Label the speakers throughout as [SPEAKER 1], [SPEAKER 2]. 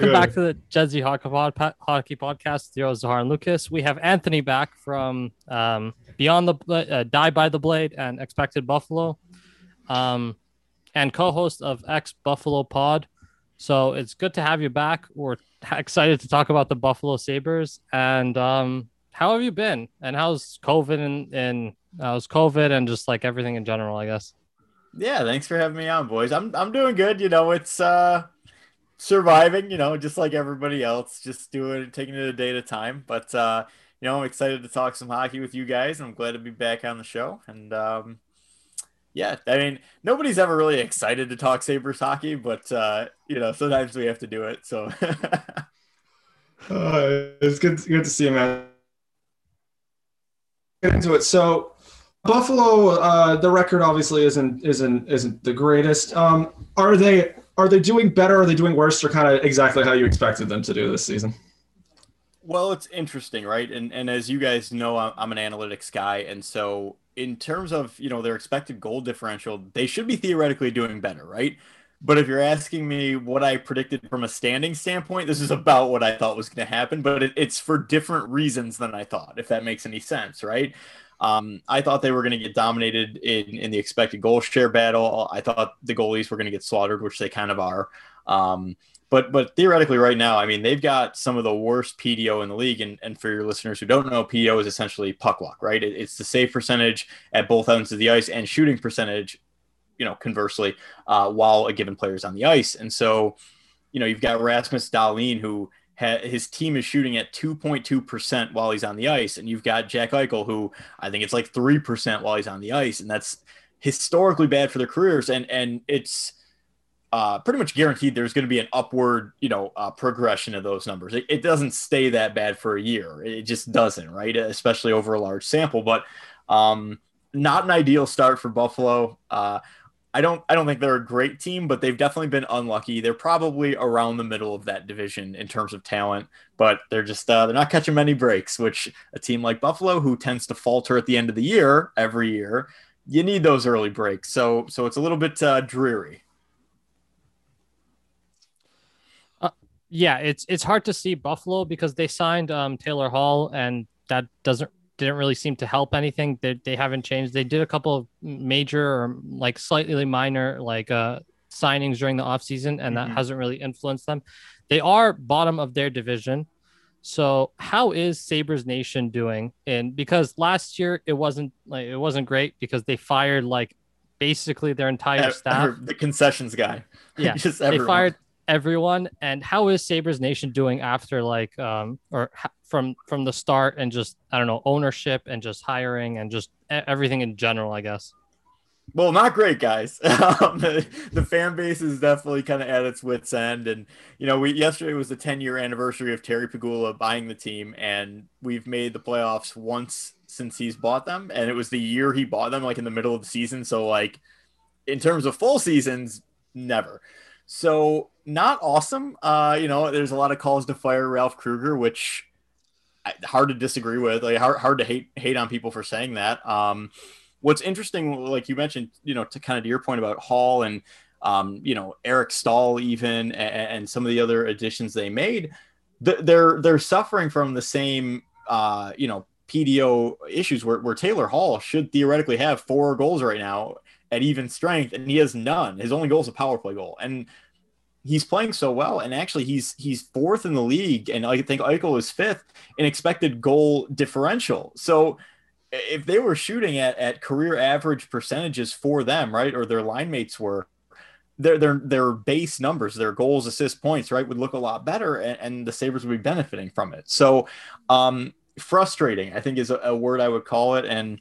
[SPEAKER 1] Welcome back to the Jersey Hockey, Pod, Hockey Podcast. Zero Zahar and Lucas. We have Anthony back from um, Beyond the uh, Die by the Blade and Expected Buffalo, um, and co-host of X Buffalo Pod. So it's good to have you back. We're excited to talk about the Buffalo Sabres. And um, how have you been? And how's COVID and, and how's COVID and just like everything in general, I guess.
[SPEAKER 2] Yeah, thanks for having me on, boys. I'm I'm doing good. You know, it's uh surviving, you know, just like everybody else, just doing taking it a day at a time. But uh, you know, I'm excited to talk some hockey with you guys, I'm glad to be back on the show. And um, yeah, I mean, nobody's ever really excited to talk Sabres hockey, but uh, you know, sometimes we have to do it. So uh,
[SPEAKER 3] it's good, good to see you, man. Get into it. So Buffalo, uh, the record obviously isn't isn't isn't the greatest. Um, are they are they doing better? Are they doing worse? Or kind of exactly how you expected them to do this season?
[SPEAKER 2] Well, it's interesting, right? And and as you guys know, I'm an analytics guy, and so in terms of you know their expected goal differential, they should be theoretically doing better, right? But if you're asking me what I predicted from a standing standpoint, this is about what I thought was going to happen, but it, it's for different reasons than I thought, if that makes any sense, right? Um, I thought they were going to get dominated in, in the expected goal share battle. I thought the goalies were going to get slaughtered, which they kind of are. Um, but but theoretically, right now, I mean, they've got some of the worst PDO in the league. And, and for your listeners who don't know, PDO is essentially puck luck, right? It, it's the save percentage at both ends of the ice and shooting percentage, you know, conversely, uh, while a given player is on the ice. And so, you know, you've got Rasmus Dahlin, who his team is shooting at 2.2% while he's on the ice. And you've got Jack Eichel, who I think it's like 3% while he's on the ice. And that's historically bad for their careers. And, and it's uh, pretty much guaranteed there's going to be an upward, you know, uh, progression of those numbers. It, it, doesn't stay that bad for a year. It just doesn't, right? Especially over a large sample. But um, not an ideal start for Buffalo. Uh, I don't I don't think they're a great team, but they've definitely been unlucky. They're probably around the middle of that division in terms of talent, but they're just uh, they're not catching many breaks. Which a team like Buffalo, who tends to falter at the end of the year every year, you need those early breaks. So so it's a little bit uh, dreary.
[SPEAKER 1] Uh, yeah, it's it's hard to see Buffalo because they signed um, Taylor Hall, and that doesn't didn't really seem to help anything. They, they haven't changed. They did a couple of major or like slightly minor like uh, signings during the offseason, and that mm-hmm. hasn't really influenced them. They are bottom of their division. So how is Sabres Nation doing? And because last year it wasn't like it wasn't great because they fired like basically their entire staff.
[SPEAKER 2] The concessions guy.
[SPEAKER 1] Yeah. just they fired everyone. And how is Sabres Nation doing after like um or from from the start and just I don't know ownership and just hiring and just everything in general, I guess.
[SPEAKER 2] Well, not great, guys. um, the, the, fan base is definitely kind of at its wits' end, and you know, we yesterday was the 10 year anniversary of Terry Pegula buying the team, and we've made the playoffs once since he's bought them, and it was the year he bought them, like in the middle of the season. So, like, in terms of full seasons, never. So, not awesome. Uh, you know, there's a lot of calls to fire Ralph Krueger, which hard to disagree with. Like hard, hard to hate hate on people for saying that. Um, what's interesting, like you mentioned, you know, to kind of to your point about Hall and um, you know Eric Staal even and, and, some of the other additions they made, they're they're suffering from the same uh, you know PDO issues where, where Taylor Hall should theoretically have four goals right now at even strength, and he has none. His only goal is a power play goal, and he's playing so well, and actually he's he's fourth in the league, and I think Eichel is fifth in expected goal differential. So if they were shooting at at career average percentages for them, right, or their line mates were, their their their base numbers, their goals, assists, points, right, would look a lot better, and, and the Sabres would be benefiting from it. So, um, frustrating, I think, is a, a word I would call it, and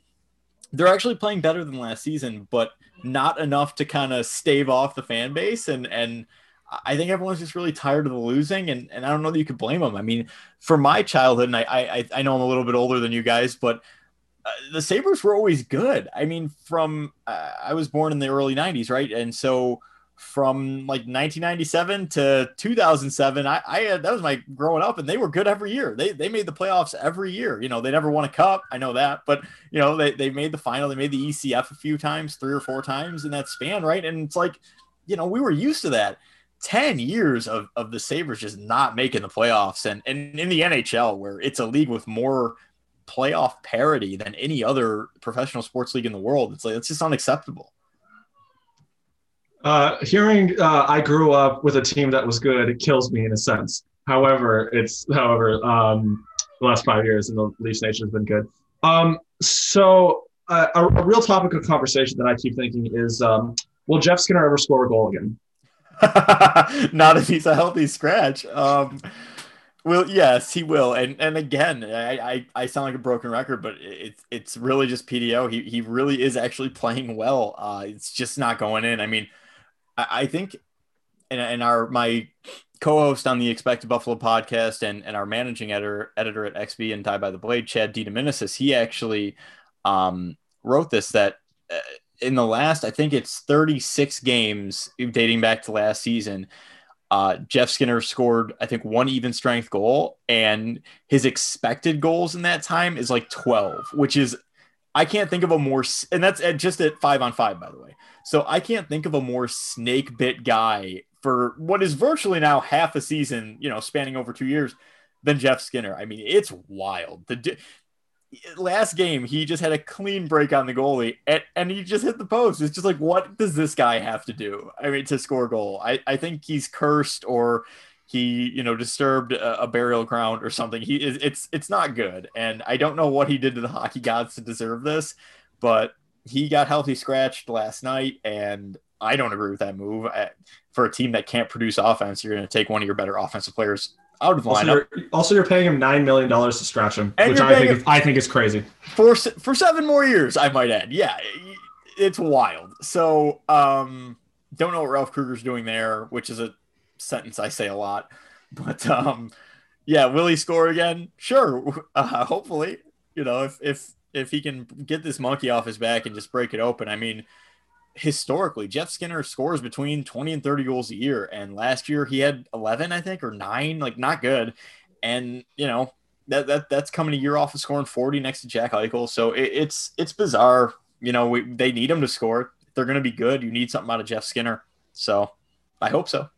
[SPEAKER 2] they're actually playing better than last season, but not enough to kind of stave off the fan base and and I think everyone's just really tired of the losing, and, and I don't know that you could blame them. I mean, for my childhood, and I I, I know I'm a little bit older than you guys, but uh, the Sabres were always good. I mean, from uh, I was born in the early '90s, right, and so from like 1997 to 2007, I, I had, that was my growing up, and they were good every year. They they made the playoffs every year. You know, they never won a cup. I know that, but you know, they they made the final. They made the ECF a few times, three or four times in that span, right? And it's like, you know, we were used to that 10 years of, of the Sabres just not making the playoffs. And, and in the NHL, where it's a league with more playoff parity than any other professional sports league in the world, it's like, it's just unacceptable.
[SPEAKER 3] Uh, hearing uh, I grew up with a team that was good, it kills me in a sense. However, it's however um, the last five years and the Leafs nation has been good. Um, so uh, a, a, real topic of conversation that I keep thinking is, um, will Jeff Skinner ever score a goal again?
[SPEAKER 2] Not if he's a healthy scratch. Um, well, yes, he will. And and again, I, I, I sound like a broken record, but it's it's really just PDO. He he really is actually playing well. Uh, it's just not going in. I mean, I, I think, and, and our my co-host on the Expected Buffalo podcast and, and our managing editor editor at XB and Die by the Blade, Chad DiDomenico, he actually um, wrote this that uh, in the last, I think it's 36 games dating back to last season, uh, Jeff Skinner scored, I think, one even strength goal, and his expected goals in that time is like 12, which is, I can't think of a more, and that's at just at five on five, by the way. So I can't think of a more snake bit guy for what is virtually now half a season, you know, spanning over two years than Jeff Skinner. I mean, it's wild. The last game he just had a clean break on the goalie and, and he just hit the post. It's just like, what does this guy have to do? I mean, to score a goal. I, I think he's cursed or he, you know, disturbed a, a burial ground or something. He is it's it's not good. And I don't know what he did to the hockey gods to deserve this, but he got healthy scratched last night and I don't agree with that move. I, for a team that can't produce offense, you're going to take one of your better offensive players out of the
[SPEAKER 3] also,
[SPEAKER 2] lineup.
[SPEAKER 3] You're, also, you're paying him nine million dollars to scratch him, and which I think is, I think is crazy.
[SPEAKER 2] For for seven more years, I might add. Yeah, it's wild. So, um, don't know what Ralph Krueger's doing there, which is a sentence I say a lot. But um, yeah, will he score again? Sure. Uh, hopefully, you know, if if if he can get this monkey off his back and just break it open. I mean, historically, Jeff Skinner scores between 20 and 30 goals a year. And last year he had 11, I think, or nine, like not good. And, you know, that, that that's coming a year off of scoring 40 next to Jack Eichel. So it, it's, it's bizarre. You know, we, they need him to score. they're going to be good. You need something out of Jeff Skinner. So I hope so.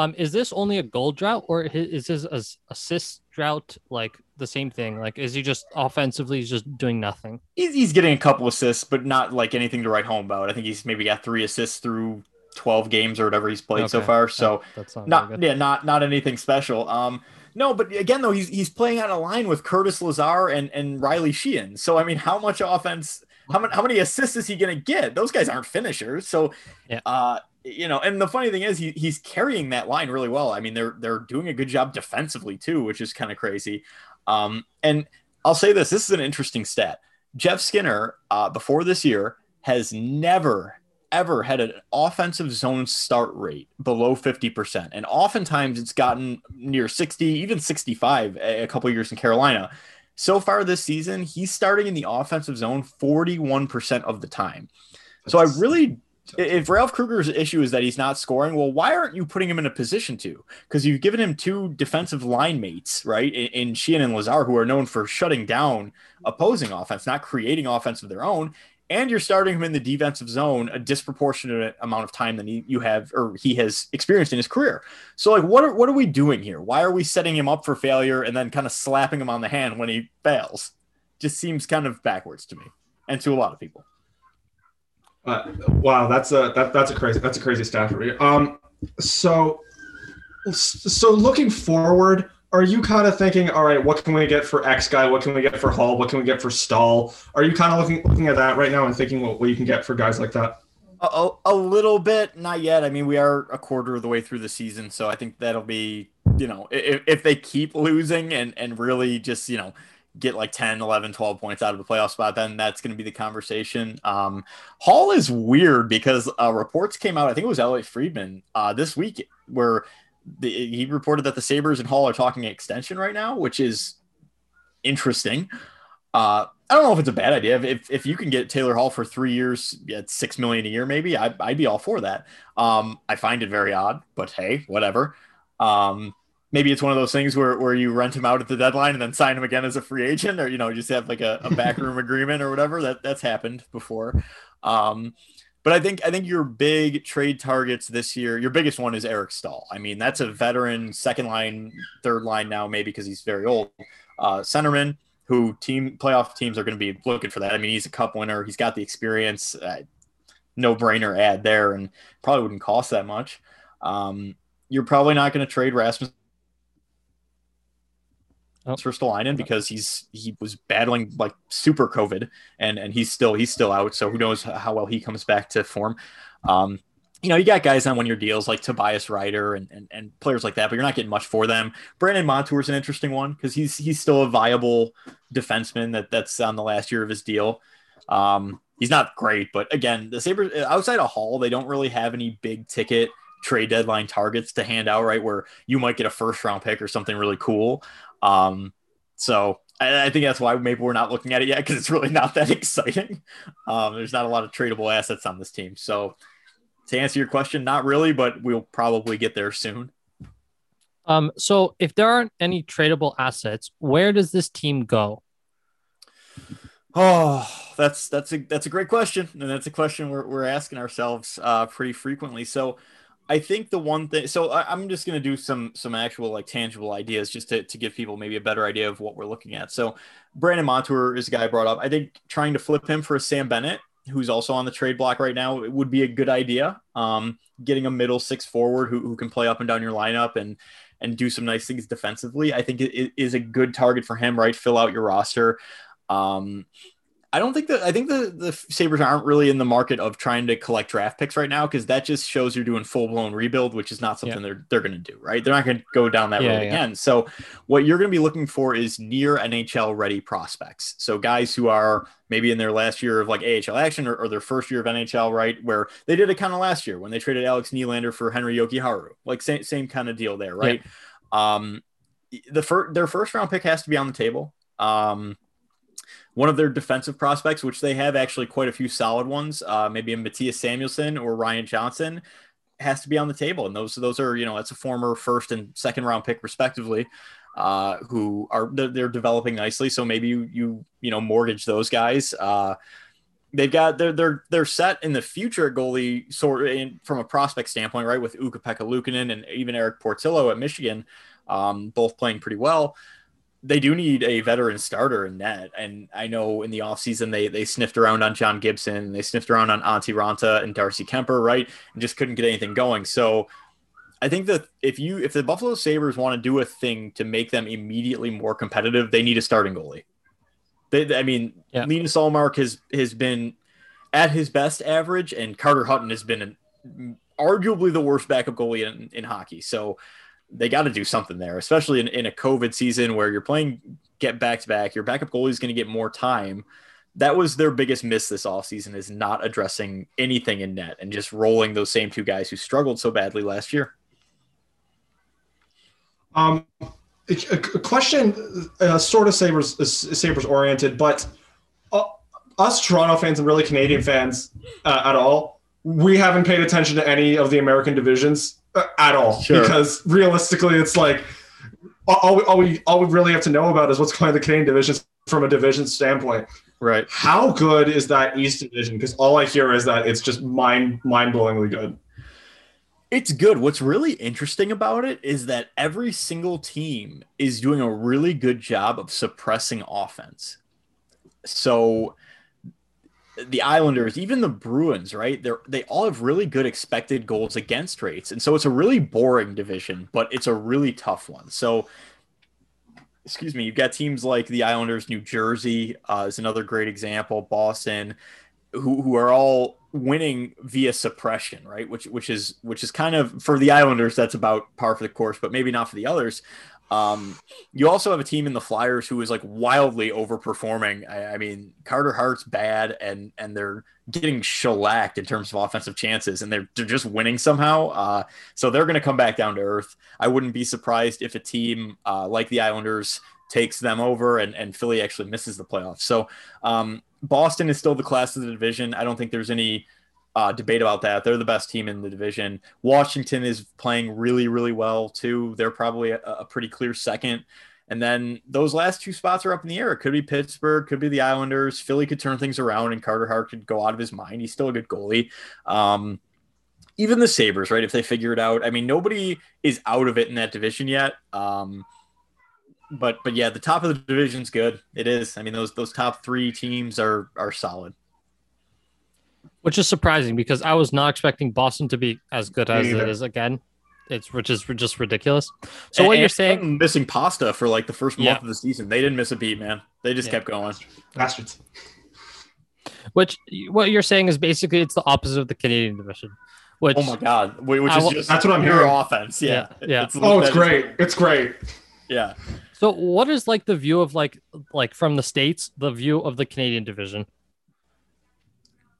[SPEAKER 1] Um, is this only a goal drought or is this a assist drought like the same thing? Like, is he just offensively he's just doing nothing?
[SPEAKER 2] He's, he's getting a couple assists, but not like anything to write home about. I think he's maybe got three assists through 12 games or whatever he's played okay. so far. So that, that's not, yeah, not, not anything special. Um, no, but again, though, he's, he's playing on a line with Curtis Lazar and, and Riley Sheahan. So, I mean, how much offense, how many, how many assists is he going to get? Those guys aren't finishers. So, yeah. uh, you know, and the funny thing is he, he's carrying that line really well. I mean, they're they're doing a good job defensively too, which is kind of crazy. Um, and I'll say this: this is an interesting stat. Jeff Skinner, uh, before this year, has never ever had an offensive zone start rate below 50%. And oftentimes it's gotten near 60, even 65 a, a couple years in Carolina. So far this season, he's starting in the offensive zone 41% of the time. So I really if Ralph Krueger's issue is that he's not scoring, well, why aren't you putting him in a position to? Because you've given him two defensive line mates, right? In, in Sheahan and Lazar, who are known for shutting down opposing offense, not creating offense of their own. And you're starting him in the defensive zone a disproportionate amount of time than he, you have or he has experienced in his career. So, like, what are, what are we doing here? Why are we setting him up for failure and then kind of slapping him on the hand when he fails? Just seems kind of backwards to me and to a lot of people.
[SPEAKER 3] Uh, wow, that's a that, that's a crazy that's a crazy stat for you. Um, so so looking forward, are you kind of thinking, all right, what can we get for X guy? What can we get for Hall? What can we get for Staal? Are you kind of looking looking at that right now and thinking what, what you can get for guys like that?
[SPEAKER 2] A, a little bit, not yet. I mean, we are a quarter of the way through the season, so I think that'll be, you know, if, if they keep losing and and really just, you know, get like 10, 11, 12 points out of the playoff spot, then that's going to be the conversation. Um, Hall is weird because uh, reports came out, I think it was Elliotte Friedman uh, this week, where the, he reported that the Sabres and Hall are talking extension right now, which is interesting. Uh, I don't know if it's a bad idea. If, if you can get Taylor Hall for three years at six million a year, maybe I, would be all for that. Um, I find it very odd, but hey, whatever. Um, maybe it's one of those things where, where you rent him out at the deadline and then sign him again as a free agent or you know just have like a, a backroom agreement or whatever that that's happened before um, But I think I think your big trade targets this year, your biggest one is Eric Staal. I mean, that's a veteran second line, third line now, maybe because he's very old. Uh, centerman who team playoff teams are going to be looking for that. I mean, he's a cup winner. He's got the experience. Uh, no brainer ad there, and probably wouldn't cost that much. Um, you're probably not going to trade Rasmus oh. for Ristolainen because he's he was battling like super COVID and and he's still he's still out. So who knows how well he comes back to form. Um, you know, you got guys on one year deals like Tobias Rieder and, and, and players like that, but you're not getting much for them. Brandon Montour is an interesting one because he's he's still a viable defenseman that that's on the last year of his deal. Um, he's not great, but again, the Sabres outside of Hall, they don't really have any big ticket trade deadline targets to hand out, right? Where you might get a first round pick or something really cool. Um, so I, I think that's why maybe we're not looking at it yet because it's really not that exciting. Um, there's not a lot of tradable assets on this team. So to answer your question, not really, but we'll probably get there soon.
[SPEAKER 1] Um, so if there aren't any tradable assets, where does this team go?
[SPEAKER 2] Oh, that's that's a that's a great question, and that's a question we're we're asking ourselves uh, pretty frequently. So I think the one thing, so I, am just going to do some some actual like tangible ideas just to, to give people maybe a better idea of what we're looking at. So Brandon Montour is a guy I brought up. I think trying to flip him for a Sam Bennett, who's also on the trade block right now, it would be a good idea. Um, getting a middle six forward who, who can play up and down your lineup and and do some nice things defensively. I think it, it is a good target for him, right? Fill out your roster. Um, I don't think that I think the the Sabres aren't really in the market of trying to collect draft picks right now because that just shows you're doing full blown rebuild, which is not something yeah. they're they're going to do, right? They're not going to go down that yeah, road yeah. again. So what you're going to be looking for is near NHL ready prospects. So guys who are maybe in their last year of like AHL action or, or their first year of NHL, right? Where they did it kind of last year when they traded Alex Nylander for Henri Jokiharju, like same same kind of deal there, right? Um, the first their first round pick has to be on the table. Um, one of their defensive prospects, which they have actually quite a few solid ones, uh, maybe a Mattias Samuelsson or Ryan Johnson, has to be on the table. And those those are you know that's a former first and second round pick respectively, uh, who are they're, they're, developing nicely. So maybe you you you know mortgage those guys. Uh, they've got they're they're they're set in the future goalie sort in, from a prospect standpoint, right? With Ukko-Pekka and even Erik Portillo at Michigan, um, both playing pretty well they do need a veteran starter in net. And I know in the offseason they they sniffed around on John Gibson, they sniffed around on Antti Raanta and Darcy Kuemper, right? And just couldn't get anything going. So I think that if you if the Buffalo Sabres want to do a thing to make them immediately more competitive, they need a starting goalie. They, I mean, yeah. Linus Ullmark has has been at his best average, and Carter Hutton has been an, arguably the worst backup goalie in, in hockey. So they got to do something there, especially in, in a COVID season where you're playing get back to back. Your backup goalie is going to get more time. That was their biggest miss this offseason is not addressing anything in net and just rolling those same two guys who struggled so badly last year.
[SPEAKER 3] Um, a, question, uh, sort of Sabres Sabres oriented, but uh, us Toronto fans and really Canadian fans uh, at all, we haven't paid attention to any of the American divisions uh, Uh, at all sure. because realistically, it's like all we, all we all we really have to know about is what's going on in the Canadian division from a division standpoint.
[SPEAKER 2] Right.
[SPEAKER 3] How good is that East division? Because all I hear is that it's just mind mind blowingly good.
[SPEAKER 2] It's good. What's really interesting about it is that every single team is doing a really good job of suppressing offense. So the Islanders, even the Bruins, right? They're they all have really good expected goals against rates. And so it's a really boring division, but it's a really tough one. So excuse me, you've got teams like the Islanders, New Jersey uh, is another great example, Boston, who, who are all winning via suppression, right? Which which is which is kind of for the Islanders, that's about par for the course, but maybe not for the others. Um, you also have a team in the Flyers who is like wildly overperforming. I, I, mean, Carter Hart's bad, and and they're getting shellacked in terms of offensive chances, and they're they're just winning somehow. Uh, so they're going to come back down to earth. I wouldn't be surprised if a team uh, like the Islanders takes them over, and and Philly actually misses the playoffs. So um, Boston is still the class of the division. I don't think there's any uh, debate about that. They're the best team in the division. Washington is playing really, really well too. They're probably a, a pretty clear second. And then those last two spots are up in the air. It could be Pittsburgh, could be the Islanders. Philly could turn things around, and Carter Hart could go out of his mind. He's still a good goalie. Um, even the Sabres, right? If they figure it out, I mean, nobody is out of it in that division yet. Um, but but yeah, the top of the division's good. It is. I mean, those those top three teams are are solid.
[SPEAKER 1] Which is surprising because I was not expecting Boston to be as good as it is again. It's which is just ridiculous. So
[SPEAKER 2] and,
[SPEAKER 1] what you're saying?
[SPEAKER 2] Missing pasta for like the first month yeah. of the season. They didn't miss a beat, man. They just yeah. kept going.
[SPEAKER 3] Bastards.
[SPEAKER 1] Which what you're saying is basically it's the opposite of the Canadian division. Which,
[SPEAKER 2] oh my god, which is just
[SPEAKER 3] that's what I'm hearing.
[SPEAKER 2] Offense, yeah,
[SPEAKER 1] yeah. yeah.
[SPEAKER 3] It's, oh, it's great. It's great.
[SPEAKER 2] Yeah.
[SPEAKER 1] So, what is like the view of like like from the states, the view of the Canadian division?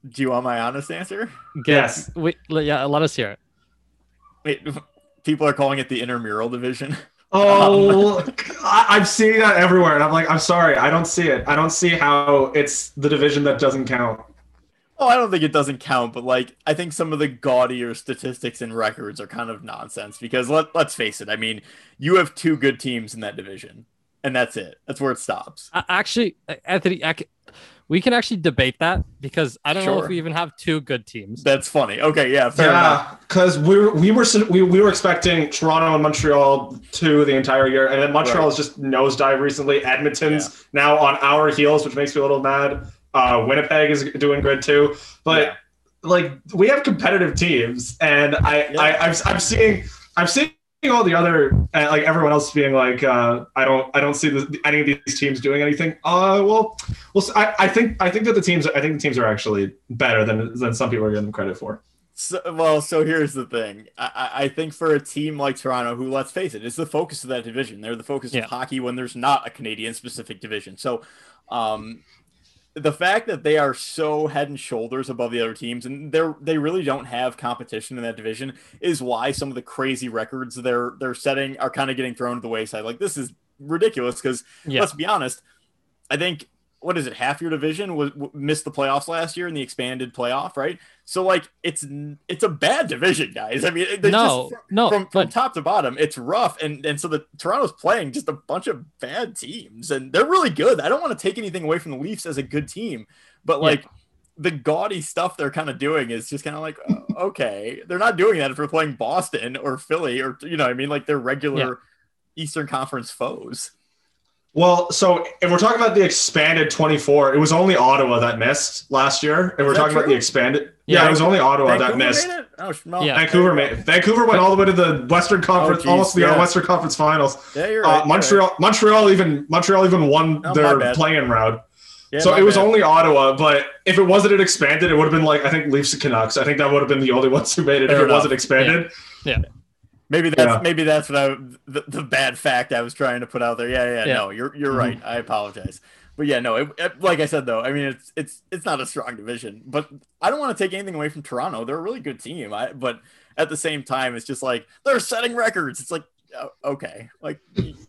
[SPEAKER 2] Do you want my honest answer?
[SPEAKER 3] Yes.
[SPEAKER 1] We, yeah, let us hear it.
[SPEAKER 2] Wait, people are calling it the intramural division.
[SPEAKER 3] Oh, um, I, am seeing that everywhere, and I'm like, I'm sorry, I don't see it. I don't see how it's the division that doesn't count.
[SPEAKER 2] Oh, I don't think it doesn't count, but like I think some of the gaudier statistics and records are kind of nonsense because let let's face it. I mean, you have two good teams in that division, and that's it. That's where it stops.
[SPEAKER 1] Uh, actually, Anthony, we can actually debate that because I don't sure. know if we even have two good teams.
[SPEAKER 2] That's funny. Okay, yeah,
[SPEAKER 3] yeah, because we were, we were we, we were expecting Toronto and Montreal to the entire year, and then Montreal right. has just nosedive recently. Edmonton's yeah. now on our heels, which makes me a little mad. Uh, Winnipeg is doing good too, but yeah. like we have competitive teams, and I, yeah. I I'm, I'm seeing I'm seeing all the other uh, like everyone else being like uh, I don't I don't see the, any of these teams doing anything. Uh, well, well, I, I think I think that the teams I think the teams are actually better than than some people are giving them credit for.
[SPEAKER 2] So, well, so here's the thing. I, I think for a team like Toronto, who let's face it, is the focus of that division. They're the focus yeah. of hockey when there's not a Canadian specific division. So, um, the fact that they are so head and shoulders above the other teams and they're they really don't have competition in that division is why some of the crazy records they're they're setting are kind of getting thrown to the wayside like this is ridiculous because yeah. let's be honest i think what is it half your division was missed the playoffs last year in the expanded playoff right? So like it's it's a bad division guys. I mean
[SPEAKER 1] no
[SPEAKER 2] just,
[SPEAKER 1] no
[SPEAKER 2] from, from but... top to bottom it's rough. And and so the toronto's playing just a bunch of bad teams and they're really good. I don't want to take anything away from the leafs as a good team but like yeah. the gaudy stuff they're kind of doing is just kind of like oh, okay. They're not doing that if we're playing boston or philly or you know i mean? Like they're regular yeah. eastern conference foes
[SPEAKER 3] well, so if we're talking about the expanded 24, it was only Ottawa that missed last year. And we're talking true? about the expanded. Yeah, yeah, it was only Ottawa Vancouver that missed.
[SPEAKER 2] Oh,
[SPEAKER 3] no. yeah. Vancouver made Vancouver went all the way to the Western Conference, oh, almost the yeah. Western Conference Finals.
[SPEAKER 2] Yeah, you're uh, right. Uh,
[SPEAKER 3] Montreal,
[SPEAKER 2] right.
[SPEAKER 3] Montreal even Montreal even won oh, their playing round. Yeah, so it was bad. only Ottawa, but if it wasn't it expanded, it would have been like I think Leafs and Canucks. I think that would have been the only ones who made it Fair if enough. it wasn't expanded.
[SPEAKER 1] yeah.
[SPEAKER 2] Maybe that's yeah. maybe that's what I the, the bad fact I was trying to put out there. Yeah, yeah, yeah. no, you're you're mm-hmm. right. I apologize. But yeah, no, it, it, like I said though, I mean it's it's it's not a strong division, but I don't want to take anything away from Toronto. They're a really good team. I but at the same time, it's just like they're setting records. It's like okay, like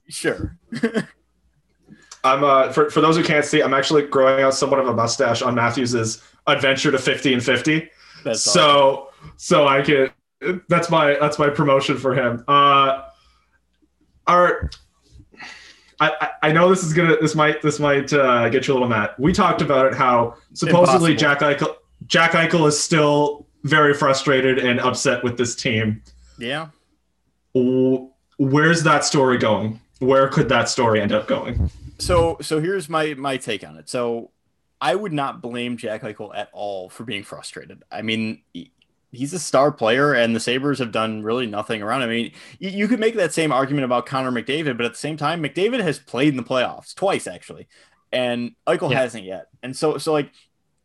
[SPEAKER 2] sure.
[SPEAKER 3] I'm uh for, for those who can't see, I'm actually growing out somewhat of a mustache on Matthews's adventure to 50 and 50. That's so awesome. so I can that's my that's my promotion for him. Uh, our I, I know this is gonna this might this might uh, get you a little mad. We talked about it how supposedly Impossible. Jack Eichel Jack Eichel is still very frustrated and upset with this team.
[SPEAKER 2] Yeah.
[SPEAKER 3] Where's that story going? Where could that story end up going?
[SPEAKER 2] So so here's my my take on it. So I would not blame Jack Eichel at all for being frustrated. I mean, he's a star player, and the Sabres have done really nothing around. I mean, you, you could make that same argument about Connor McDavid, but at the same time, McDavid has played in the playoffs twice actually, and Eichel yeah. hasn't yet. And so, so like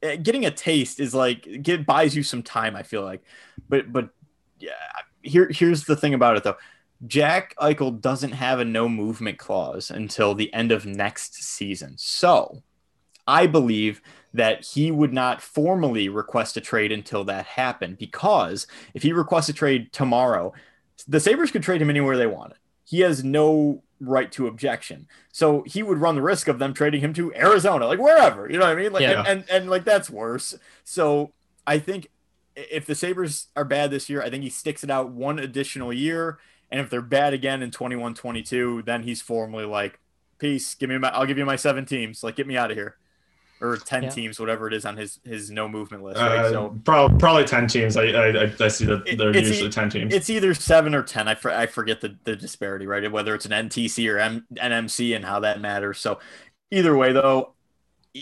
[SPEAKER 2] eh, getting a taste is like it buys you some time. I feel like, but but yeah, here here's the thing about it though. Jack Eichel doesn't have a no movement clause until the end of next season. So I believe that he would not formally request a trade until that happened because if he requests a trade tomorrow, the Sabres could trade him anywhere they wanted. He has no right to objection. So he would run the risk of them trading him to Arizona, like wherever, you know what I mean? Like yeah. and, and, and like that's worse. So I think if the Sabres are bad this year, I think he sticks it out one additional year. And if they're bad again in 21 22, then he's formally like, peace. Give me my. I'll give you my seven teams. Like, get me out of here, or ten
[SPEAKER 1] Yeah.
[SPEAKER 2] teams, whatever it is on his his no movement list. Right?
[SPEAKER 3] Uh,
[SPEAKER 2] so
[SPEAKER 3] probably, probably 10 teams. I, I, I- I see that
[SPEAKER 2] It-
[SPEAKER 3] they're usually
[SPEAKER 2] e-
[SPEAKER 3] 10 teams.
[SPEAKER 2] it's either seven or ten. I, for, I forget the, the disparity, right? Whether it's an NTC or M, NMC and how that matters. So either way, though,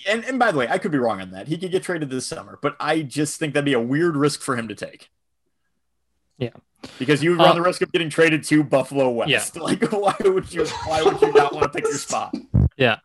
[SPEAKER 2] and, and by the way, I could be wrong on that. He could get traded this summer, but I just think that'd be a weird risk for him to take.
[SPEAKER 1] Yeah.
[SPEAKER 2] Because you would
[SPEAKER 1] Uh,
[SPEAKER 2] run the risk of getting traded to Buffalo West.
[SPEAKER 1] Yeah.
[SPEAKER 2] Like, why would you? Why would you not want to pick your spot?
[SPEAKER 3] Uh, yeah.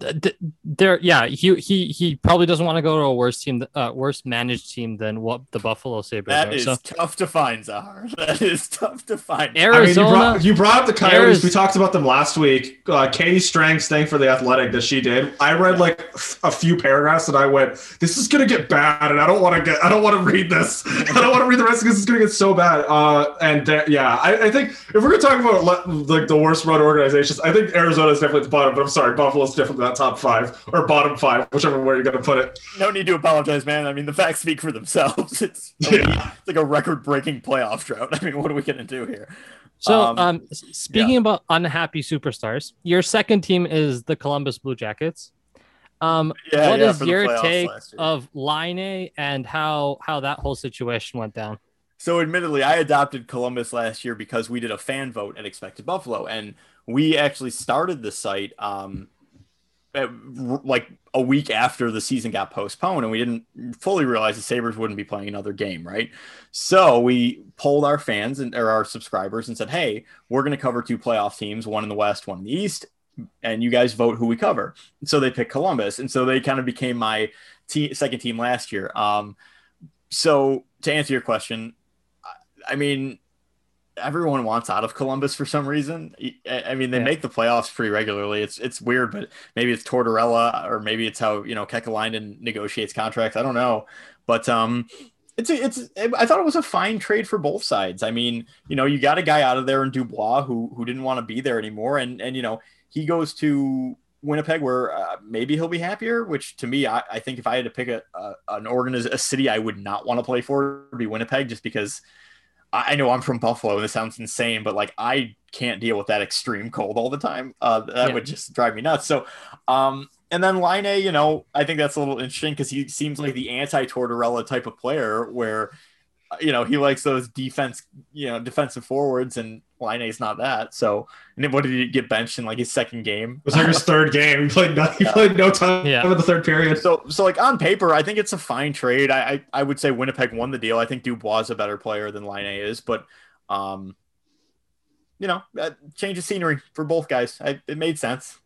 [SPEAKER 1] Th- th- there yeah he he he probably doesn't want to go to a worse team uh worse managed team than what the buffalo sabres
[SPEAKER 2] That
[SPEAKER 1] are
[SPEAKER 2] is
[SPEAKER 1] so
[SPEAKER 2] tough to find, Zahar. That is tough to find.
[SPEAKER 1] Air-
[SPEAKER 3] I mean, you
[SPEAKER 1] Arizona-
[SPEAKER 3] brought, you brought up the Coyotes.
[SPEAKER 1] There's-
[SPEAKER 3] We talked about them last week. Uh, Katie Strang's thing for the Athletic that she did. I read like a few paragraphs and I went, "This is gonna get bad," and I don't want to get. I don't want to read this. I don't want to read the rest because it's gonna get so bad. Uh, and there- yeah, I, I think if we're gonna talk about like the worst run organizations, I think Arizona is definitely at the bottom. But I'm sorry, Buffalo's definitely that top five or bottom five, whichever way you're gonna put it.
[SPEAKER 2] no need to apologize, man. I mean, the facts speak for themselves. It's,
[SPEAKER 3] Yeah.
[SPEAKER 2] it's like a record-breaking playoff drought. I mean, what are we gonna do here?
[SPEAKER 1] so
[SPEAKER 2] Um,
[SPEAKER 1] um, s- speaking about unhappy superstars your second team is the columbus blue jackets um
[SPEAKER 2] Yeah,
[SPEAKER 1] what
[SPEAKER 2] yeah,
[SPEAKER 1] is your take of Laine and how how that whole situation went down
[SPEAKER 2] So, admittedly, I adopted Columbus last year because we did a fan vote at Expected Buffalo, and we actually started the site um, at, r- like a week after the season got postponed, and we didn't fully realize the Sabres wouldn't be playing another game, right? So we polled our fans and or our subscribers and said, "Hey, we're going to cover two playoff teams, one in the West, one in the East." And you guys vote who we cover. So they picked Columbus, and so they kind of became my te- second team last year. Um, so to answer your question, I mean, everyone wants out of Columbus for some reason. I mean, they
[SPEAKER 1] Yeah.
[SPEAKER 2] make the playoffs pretty regularly. It's it's weird, but maybe it's Tortorella or maybe it's how you know Kekalainen negotiates contracts. I don't know, but um, it's a, it's I thought it was a fine trade for both sides. I mean, you know, you got a guy out of there in Dubois who who didn't want to be there anymore, and and you know he goes to Winnipeg where uh, maybe he'll be happier. Which to me, I, I think if I had to pick a, a an organiz- a city I would not want to play for, would be Winnipeg, just because. I I know I'm from Buffalo and this sounds insane, but like I can't deal with that extreme cold all the time. Uh, that
[SPEAKER 1] Yeah.
[SPEAKER 2] would just drive me nuts. So, um, and then Laine you know, I think that's a little interesting because he seems like the anti Tortorella type of player where, you know, he likes those defense, you know, defensive forwards, and Laine's not that. So, and then what did he get benched in like his second game?
[SPEAKER 3] It was like his third game. He played no, he played no time
[SPEAKER 1] Yeah.
[SPEAKER 3] in the third period.
[SPEAKER 2] So, so like on paper, I think it's a fine trade. I, I, I would say Winnipeg won the deal. I think Dubois is a better player than Laine is, but, um, you know, uh, change of scenery for both guys. I, it made sense.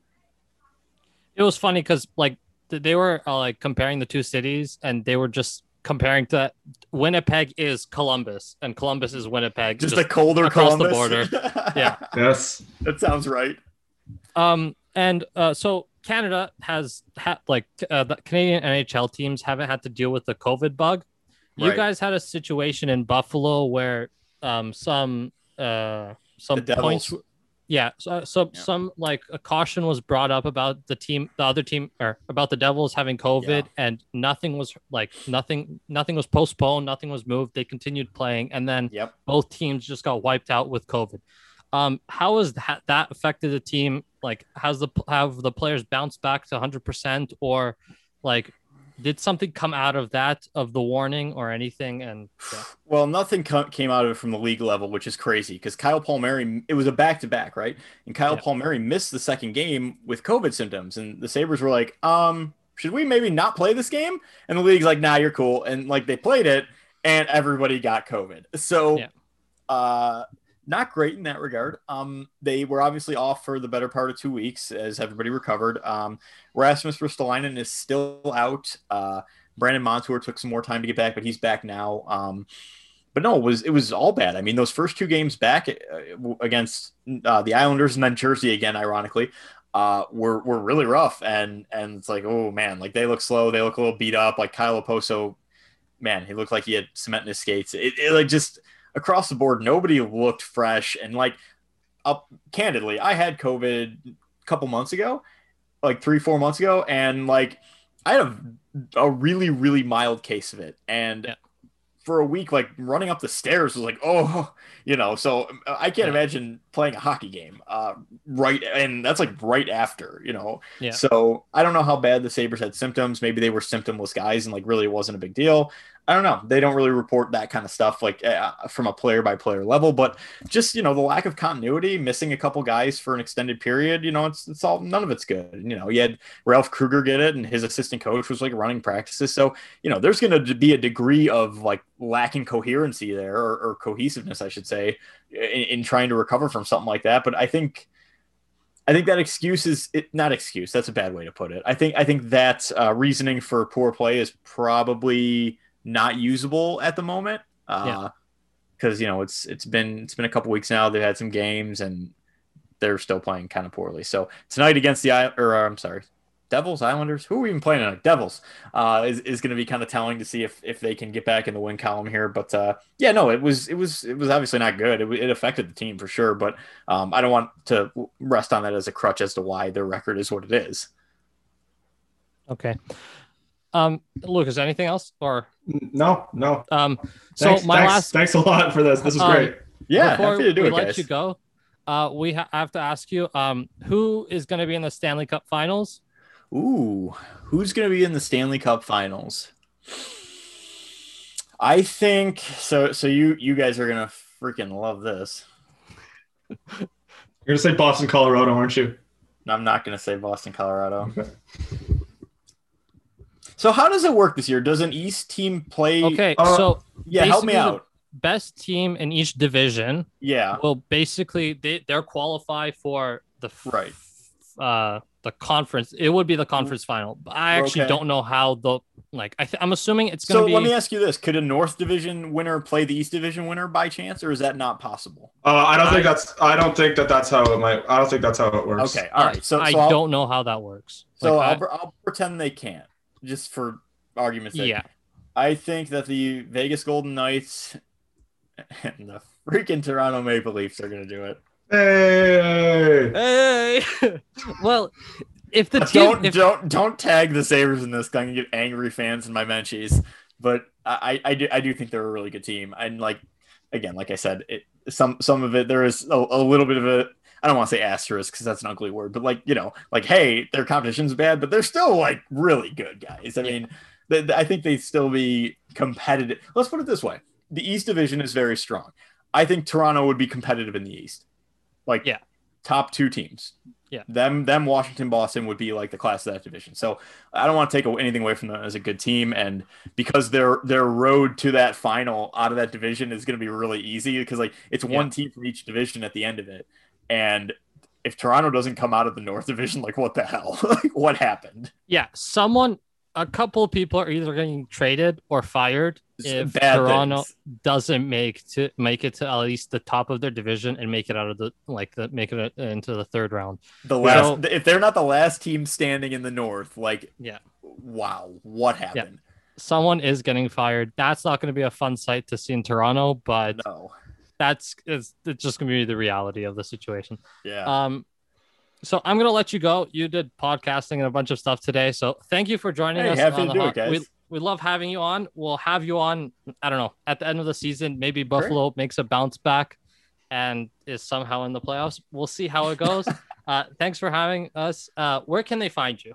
[SPEAKER 1] it was funny because like they were uh, like comparing the two cities and they were just comparing to winnipeg is columbus and columbus is winnipeg
[SPEAKER 2] Just, a colder
[SPEAKER 1] across the
[SPEAKER 2] Columbus.
[SPEAKER 1] Yeah.
[SPEAKER 3] Yes.
[SPEAKER 2] that sounds right.
[SPEAKER 1] Um, and uh, so Canada has had like uh, the Canadian NHL teams haven't had to deal with the COVID bug. You
[SPEAKER 2] Right.
[SPEAKER 1] guys had a situation in Buffalo where um some uh some
[SPEAKER 2] The
[SPEAKER 1] points. Yeah, so, so
[SPEAKER 2] Yeah.
[SPEAKER 1] some like a caution was brought up about the team, the other team, or about the Devils having COVID,
[SPEAKER 2] Yeah.
[SPEAKER 1] and nothing was like nothing, nothing was postponed, nothing was moved. They continued playing, and then
[SPEAKER 2] Yep.
[SPEAKER 1] both teams just got wiped out with COVID. Um, how has that, that affected the team? Like, has the have the players bounced back to 100 percent, or like did something come out of that of the warning or anything? And yeah.
[SPEAKER 2] Well, nothing co- came out of it from the league level, which is crazy because Kyle Palmieri, it was a back to back, right? And Kyle
[SPEAKER 1] Yeah.
[SPEAKER 2] Palmieri missed the second game with COVID symptoms. And the Sabres were like, um, should we maybe not play this game? And the league's like, nah, you're cool. And like they played it and everybody got COVID. So,
[SPEAKER 1] Yeah.
[SPEAKER 2] uh, not great in that regard. Um, they were obviously off for the better part of two weeks as everybody recovered. Um, Rasmus Ristolainen is still out. Uh, Brandon Montour took some more time to get back, but he's back now. Um, but no, it was it was all bad. I mean, those first two games back uh, against uh, the Islanders and then Jersey again, ironically, uh, were were really rough. And and it's like, oh man, like they look slow, they look a little beat up. Like Kyle Okposo, man, he looked like he had cement in his skates. It, it like just across the board, nobody looked fresh. And like, up candidly, I had COVID a couple months ago, like three four months ago, and like I had a, a really really mild case of it, and
[SPEAKER 1] Yeah.
[SPEAKER 2] for a week, like running up the stairs was like, oh, you know. So I can't
[SPEAKER 1] Yeah.
[SPEAKER 2] imagine playing a hockey game, uh, right, and that's like right after, you know.
[SPEAKER 1] Yeah.
[SPEAKER 2] So I don't know how bad the Sabres had symptoms. Maybe they were symptomless guys, and like really it wasn't a big deal. I don't know. They don't really report that kind of stuff like uh, from a player by player level, but just you know the lack of continuity, missing a couple guys for an extended period. You know, it's it's all none of it's good. You know, you had Ralph Krueger get it, and his assistant coach was like running practices. So you know, there's going to be a degree of like lacking coherency there or, or cohesiveness, I should say, in, in trying to recover from something like that. But I think. I think that excuse is it, not excuse. That's a bad way to put it. I think I think that uh, reasoning for poor play is probably not usable at the moment. Uh, because you know it's it's been it's been a couple weeks now. They've had some games and they're still playing kind of poorly. So tonight against the or I'm sorry, Devils, Islanders, who are we even playing tonight? Devils uh, is, is going to be kind of telling to see if if they can get back in the win column here. But uh, yeah, no, it was it was it was obviously not good. It, it affected the team for sure. But um, I don't want to rest on that as a crutch as to why their record is what it is.
[SPEAKER 1] Okay. Um, Lucas, anything else or
[SPEAKER 3] no, no.
[SPEAKER 1] Um, so
[SPEAKER 3] thanks,
[SPEAKER 1] my
[SPEAKER 3] thanks,
[SPEAKER 1] last
[SPEAKER 3] thanks a lot for this. This is
[SPEAKER 1] Um,
[SPEAKER 3] great.
[SPEAKER 2] Yeah,
[SPEAKER 1] before
[SPEAKER 2] happy to do
[SPEAKER 1] we
[SPEAKER 2] it,
[SPEAKER 1] let
[SPEAKER 2] guys.
[SPEAKER 1] you go, uh, we ha- I have to ask you, um, who is going to be in the Stanley Cup Finals?
[SPEAKER 2] Ooh, who's going to be in the Stanley Cup Finals? I think so. So you you guys are gonna freaking love this.
[SPEAKER 3] You're gonna say Boston, Colorado, aren't you?
[SPEAKER 2] I'm not gonna say Boston, Colorado.
[SPEAKER 3] Okay.
[SPEAKER 2] So how does it work this year? Does an East team play?
[SPEAKER 1] Okay,
[SPEAKER 3] Uh,
[SPEAKER 1] so
[SPEAKER 2] yeah, help me out.
[SPEAKER 1] best team in each division
[SPEAKER 2] Yeah,
[SPEAKER 1] Well, basically they they're qualify for the f-
[SPEAKER 2] Right.
[SPEAKER 1] uh the conference. It would be the conference final. But I actually
[SPEAKER 2] Okay.
[SPEAKER 1] don't know how the like. I th- I'm assuming it's going
[SPEAKER 2] So
[SPEAKER 1] to be.
[SPEAKER 2] So let me ask you this: Could a North Division winner play the East Division winner by chance, or is that not possible?
[SPEAKER 3] Uh, I don't think that's. I don't think that that's how it might. I don't think that's how it works.
[SPEAKER 2] Okay, all right. So,
[SPEAKER 1] I
[SPEAKER 2] so I'll,
[SPEAKER 1] don't know how that works.
[SPEAKER 2] So
[SPEAKER 1] Like,
[SPEAKER 2] I'll,
[SPEAKER 1] I-
[SPEAKER 2] pre- I'll pretend they can't, just for argument's sake.
[SPEAKER 1] yeah,
[SPEAKER 2] I think that the Vegas Golden Knights and the freaking Toronto Maple Leafs are going to do it.
[SPEAKER 3] Hey.
[SPEAKER 1] Hey, well, if the team,
[SPEAKER 2] don't
[SPEAKER 1] if,
[SPEAKER 2] don't don't tag the Sabres in this. I'm gonna get angry fans in my menchies. But I, I do I do think they're a really good team. And like again, like I said, it some some of it there is a, a little bit of a I don't want to say asterisk because that's an ugly word, but like you know, like hey, their competition's bad, but they're still like really good guys. I mean, they, they- I think they'd still be competitive. Let's put it this way: the East Division is very strong. I think Toronto would be competitive in the East, like
[SPEAKER 1] Yeah.
[SPEAKER 2] top two teams.
[SPEAKER 1] Yeah.
[SPEAKER 2] them them Washington Boston would be like the class of that division. So I don't want to take anything away from them as a good team, and because their their road to that final out of that division is going to be really easy because like it's one team from each division at the end of it, and if Toronto doesn't come out of the North Division, like what the hell? like what happened?
[SPEAKER 1] yeah, someone, a couple of people are either getting traded or fired
[SPEAKER 2] It's
[SPEAKER 1] if Toronto
[SPEAKER 2] things.
[SPEAKER 1] doesn't make to make it to at least the top of their division and make it out of the like the make it into the third round.
[SPEAKER 2] The
[SPEAKER 1] Yeah.
[SPEAKER 2] last, if they're not the last team standing in the North, like
[SPEAKER 1] Yeah.
[SPEAKER 2] wow, what happened?
[SPEAKER 1] Someone is getting fired. That's not going to be a fun sight to see in Toronto, but
[SPEAKER 2] No,
[SPEAKER 1] that's it's, it's just going to be the reality of the situation.
[SPEAKER 2] yeah,
[SPEAKER 1] Um, so I'm gonna let you go. You did podcasting and a bunch of stuff today, so thank you for joining
[SPEAKER 2] Hey,
[SPEAKER 1] us.
[SPEAKER 2] happy
[SPEAKER 1] on
[SPEAKER 2] to do it, guys.
[SPEAKER 1] We we love having you on. We'll have you on. I don't know at the end of the season. Maybe Buffalo makes a bounce back and is somehow in the playoffs. We'll see how it goes. uh, thanks for having us. Uh, where can they find you?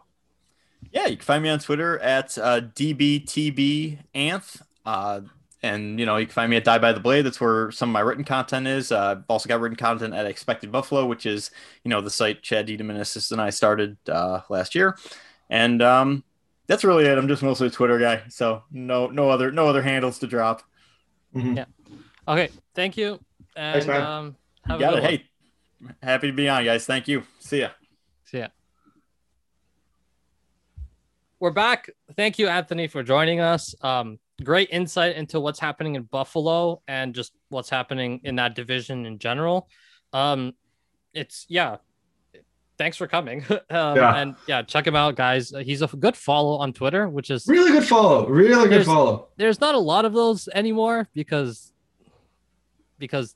[SPEAKER 2] yeah. You can find me on Twitter at uh, dbtbanth. Uh, and you know you can find me at Die by the Blade. That's where some of my written content is. Uh, I've also got written content at Expected Buffalo, which is you know the site Chad Diedemann and I started uh, last year, and um, that's really it. I'm just mostly a Twitter guy, so no no other no other handles to drop.
[SPEAKER 3] Mhm.
[SPEAKER 1] Yeah. Okay, thank you. And
[SPEAKER 3] Thanks, man.
[SPEAKER 1] um,
[SPEAKER 2] You
[SPEAKER 1] have a
[SPEAKER 2] got
[SPEAKER 1] good
[SPEAKER 2] it.
[SPEAKER 1] one.
[SPEAKER 2] Hey, happy to be on, guys. Thank you. See ya.
[SPEAKER 1] See ya. We're back. Thank you, Anthony, for joining us. Um, great insight into what's happening in Buffalo and just what's happening in that division in general. Um, it's yeah. Thanks for coming. um,
[SPEAKER 3] Yeah.
[SPEAKER 1] And yeah, check him out, guys. He's a good follow on Twitter, which is
[SPEAKER 3] Really good follow. Really good follow.
[SPEAKER 1] there's not a lot of those anymore because because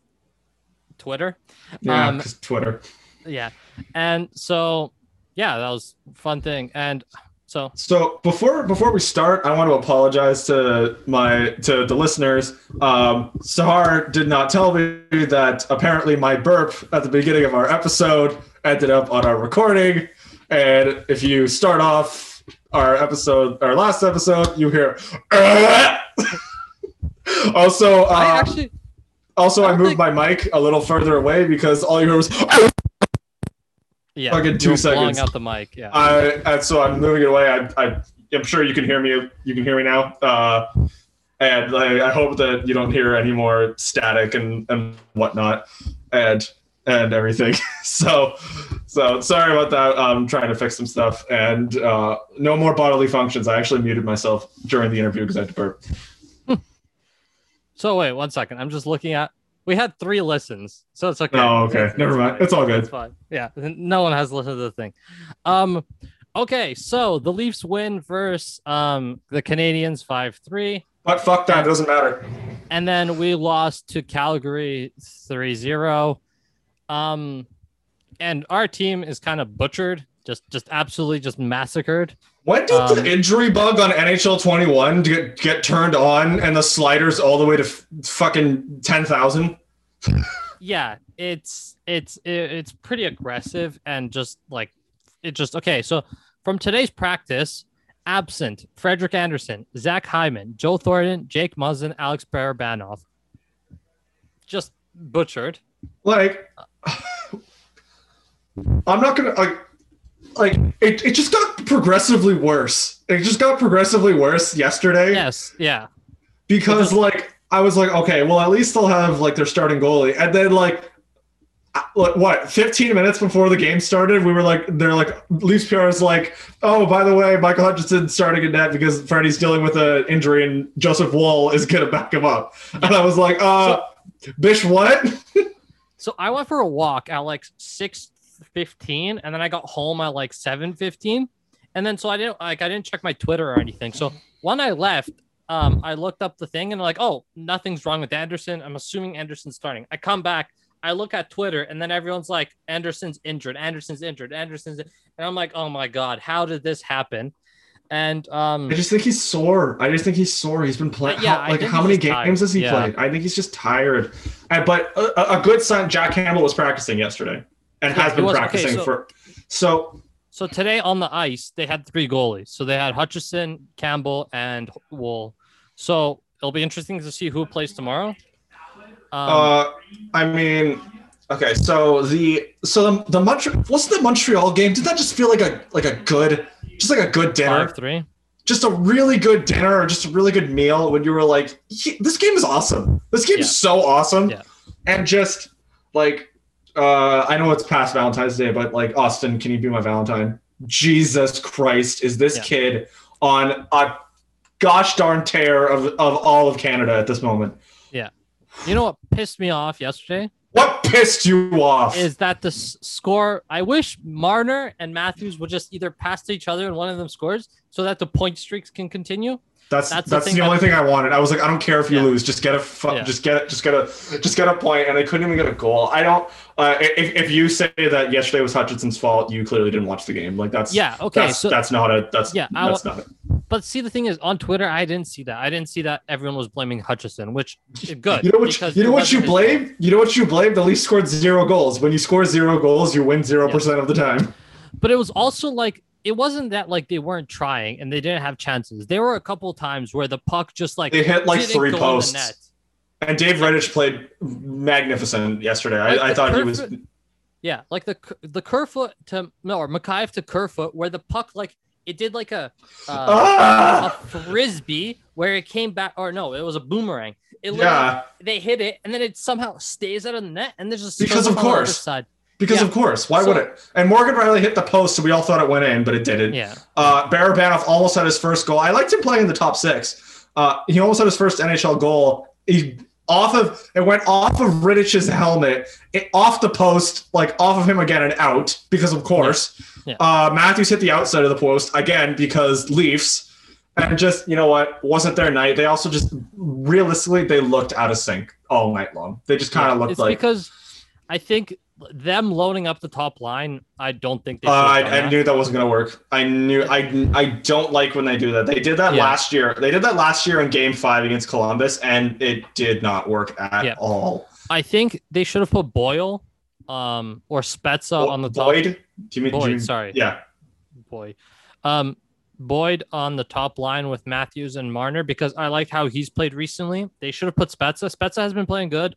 [SPEAKER 1] Twitter.
[SPEAKER 3] Yeah,
[SPEAKER 1] Um,
[SPEAKER 3] Twitter.
[SPEAKER 1] yeah and so yeah that was a fun thing and So
[SPEAKER 3] So before before we start, I want to apologize to my to the listeners. Um, Sahar did not tell me that apparently my burp at the beginning of our episode ended up on our recording, and if you start off our episode, our last episode, you hear. also, uh,
[SPEAKER 1] I actually
[SPEAKER 3] also
[SPEAKER 1] I
[SPEAKER 3] I moved
[SPEAKER 1] think-
[SPEAKER 3] my mic a little further away because all you heard was.
[SPEAKER 1] Yeah,
[SPEAKER 3] fucking two
[SPEAKER 1] were blowing
[SPEAKER 3] seconds.
[SPEAKER 1] out the mic. Yeah.
[SPEAKER 3] I and so I'm moving it away. I, I I'm sure you can hear me. You can hear me now. Uh, and I, I hope that you don't hear any more static and and whatnot, and and everything. so so sorry about that. I'm trying to fix some stuff, and uh, no more bodily functions. I actually muted myself during the interview because I had to burp.
[SPEAKER 1] So wait one second. I'm just looking at. We had three listens, so it's okay.
[SPEAKER 3] Oh, okay.
[SPEAKER 1] It's-
[SPEAKER 3] Never
[SPEAKER 1] it's
[SPEAKER 3] mind.
[SPEAKER 1] fine.
[SPEAKER 3] It's all good.
[SPEAKER 1] It's fine. Yeah, no one has listened to the thing. Um, okay, so the Leafs win versus um the Canadiens five three,
[SPEAKER 3] But fuck that. It doesn't matter.
[SPEAKER 1] and then we lost to Calgary 3-0. Um, and our team is kind of butchered, just just absolutely just massacred.
[SPEAKER 3] When did
[SPEAKER 1] Um,
[SPEAKER 3] the injury bug on NHL 21 get, get turned on and the sliders all the way to f- fucking 10,000?
[SPEAKER 1] yeah it's it's it's pretty aggressive and just like it just okay so from today's practice absent frederik andersen zach hyman joe thornton jake muzzin alex barabanov just butchered
[SPEAKER 3] Like, I'm not gonna like, like it, it just got progressively worse. It just got progressively worse yesterday
[SPEAKER 1] yes yeah
[SPEAKER 3] because like I was like, okay, well at least they'll have like their starting goalie, and then like. Like what? 15 minutes before the game started, we were like, they're like, Leafs PR is like, oh, by the way, Michael Hutchinson starting in net because Freddie's dealing with an injury and Joseph Woll is gonna back him up. And I was like, uh, Bish, what?
[SPEAKER 1] so i went for a walk at like 6.15 and then i got home at like 7.15 and then so i didn't like i didn't check my twitter or anything so when i left um i looked up the thing and like oh nothing's wrong with andersen i'm assuming andersen's starting i come back i look at twitter and then everyone's like andersen's injured andersen's injured andersen's in-" and i'm like oh my god how did this happen and um
[SPEAKER 3] I just think he's sore. I just think he's sore. He's been playing.
[SPEAKER 1] Uh, yeah, I
[SPEAKER 3] like how many
[SPEAKER 1] just tired.
[SPEAKER 3] games has he
[SPEAKER 1] Yeah.
[SPEAKER 3] played? I think he's just tired. And, but a, a good sign. Jack Campbell was practicing yesterday and
[SPEAKER 1] Yeah,
[SPEAKER 3] has been
[SPEAKER 1] was. Okay,
[SPEAKER 3] practicing
[SPEAKER 1] so-
[SPEAKER 3] for. So
[SPEAKER 1] So today on the ice, they had three goalies. So they had Hutchinson, Campbell, and Woll. So it'll be interesting to see who plays tomorrow. Um,
[SPEAKER 3] uh, I mean, okay. So the so the the Montreal wasn't the Montreal game. Did that just feel like a like a good, just like a good dinner?
[SPEAKER 1] five three.
[SPEAKER 3] just a really good dinner or just a really good meal when you were like, this game is awesome. This game
[SPEAKER 1] Yeah.
[SPEAKER 3] is so awesome.
[SPEAKER 1] Yeah.
[SPEAKER 3] And just like, uh, I know it's past Valentine's Day, but like, Austin, can you be my Valentine? Jesus Christ, is this
[SPEAKER 1] Yeah.
[SPEAKER 3] kid on a gosh darn tear of, of all of Canada at this moment? Yeah.
[SPEAKER 1] You know what pissed me off yesterday
[SPEAKER 3] What pissed you off?
[SPEAKER 1] is that the score. I wish Marner and Matthews would just either pass to each other and one of them scores, so that the point streaks can continue.
[SPEAKER 3] That's
[SPEAKER 1] That's
[SPEAKER 3] that's,
[SPEAKER 1] the
[SPEAKER 3] the, only
[SPEAKER 1] that-
[SPEAKER 3] thing I wanted. I was like, I don't care if you
[SPEAKER 1] Yeah.
[SPEAKER 3] lose, just get a fu-
[SPEAKER 1] Yeah.
[SPEAKER 3] just get just get a just get a point, and they couldn't even get a goal. I don't. Uh, if if you say that yesterday was Hutchinson's fault, you clearly didn't watch the game. Like that's
[SPEAKER 1] Yeah. Okay.
[SPEAKER 3] That's,
[SPEAKER 1] so
[SPEAKER 3] that's not a that's
[SPEAKER 1] Yeah, I
[SPEAKER 3] that's not it.
[SPEAKER 1] But see, the thing is, on Twitter, I didn't see that. I didn't see that everyone was blaming Hutchinson, which good.
[SPEAKER 3] You know what you know what you blame? You know what you blame? The least scored zero goals. When you score zero goals, you win zero percent of the time.
[SPEAKER 1] But it was also like it wasn't that like they weren't trying and they didn't have chances. There were a couple times where the puck just like
[SPEAKER 3] They hit like three posts.
[SPEAKER 1] net.
[SPEAKER 3] And Dave Rittich played magnificent yesterday.
[SPEAKER 1] Like
[SPEAKER 3] I, I thought he was.
[SPEAKER 1] Yeah, like the the Kerfoot to no or Mikheyev to Kerfoot, where the puck like it did like a uh,
[SPEAKER 3] Ah!
[SPEAKER 1] a frisbee where it came back or no, it was a boomerang. It
[SPEAKER 3] Yeah,
[SPEAKER 1] they hit it and then it somehow stays out of the net and there's just
[SPEAKER 3] Because of
[SPEAKER 1] on the other
[SPEAKER 3] course.
[SPEAKER 1] side.
[SPEAKER 3] Because
[SPEAKER 1] Yeah.
[SPEAKER 3] of course. Why
[SPEAKER 1] So-
[SPEAKER 3] would it? And Morgan Rielly hit the post, so we all thought it went in, but it didn't.
[SPEAKER 1] Yeah,
[SPEAKER 3] Uh, Barabanov almost had his first goal. I liked him playing in the top six. Uh, he almost had his first NHL goal. He off of it went off of Rittich's helmet, it, off the post, like off of him again and out because of course.
[SPEAKER 1] Yeah.
[SPEAKER 3] Uh, Matthews hit the outside of the post again because Leafs. And just you know what wasn't their night. They also just realistically they looked out of sync all night long. They just kind of looked
[SPEAKER 1] it's
[SPEAKER 3] like
[SPEAKER 1] because I think them loading up the top line, I don't think they.
[SPEAKER 3] Uh, I, I knew that wasn't gonna work. I knew I I don't like when they do that. They did that
[SPEAKER 1] Yeah.
[SPEAKER 3] last year. They did that last year in Game Five against Columbus, and it did not work at
[SPEAKER 1] Yeah.
[SPEAKER 3] all.
[SPEAKER 1] I think they should have put Boyle, um, or Spezza on the top.
[SPEAKER 3] Boyd, do you mean?
[SPEAKER 1] Boyd,
[SPEAKER 3] you-
[SPEAKER 1] sorry.
[SPEAKER 3] Yeah,
[SPEAKER 1] Boyd. Um, Boyd on the top line with Matthews and Marner because I like how he's played recently. They should have put Spezza. Spezza has been playing good,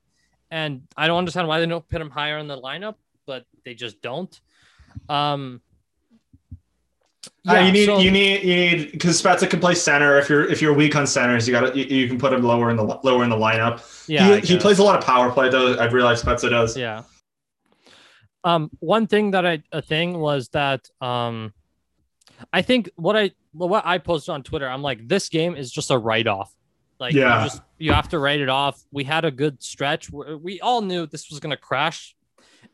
[SPEAKER 1] and I don't understand why they don't put him higher in the lineup, but they just don't. Um,
[SPEAKER 3] Uh, you need
[SPEAKER 1] so-
[SPEAKER 3] you need you need because Spezza can play center. If you're if you're weak on centers, you got you, you can put him lower in the lower in the lineup.
[SPEAKER 1] yeah,
[SPEAKER 3] he, he plays a lot of power play though. I've realized Spezza does.
[SPEAKER 1] Yeah. Um, one thing that I a thing was that um, I think what I what I posted on Twitter, I'm like, this game is just a write off. Like,
[SPEAKER 3] Yeah.
[SPEAKER 1] you just you have to write it off. We had a good stretch. We all knew this was gonna crash,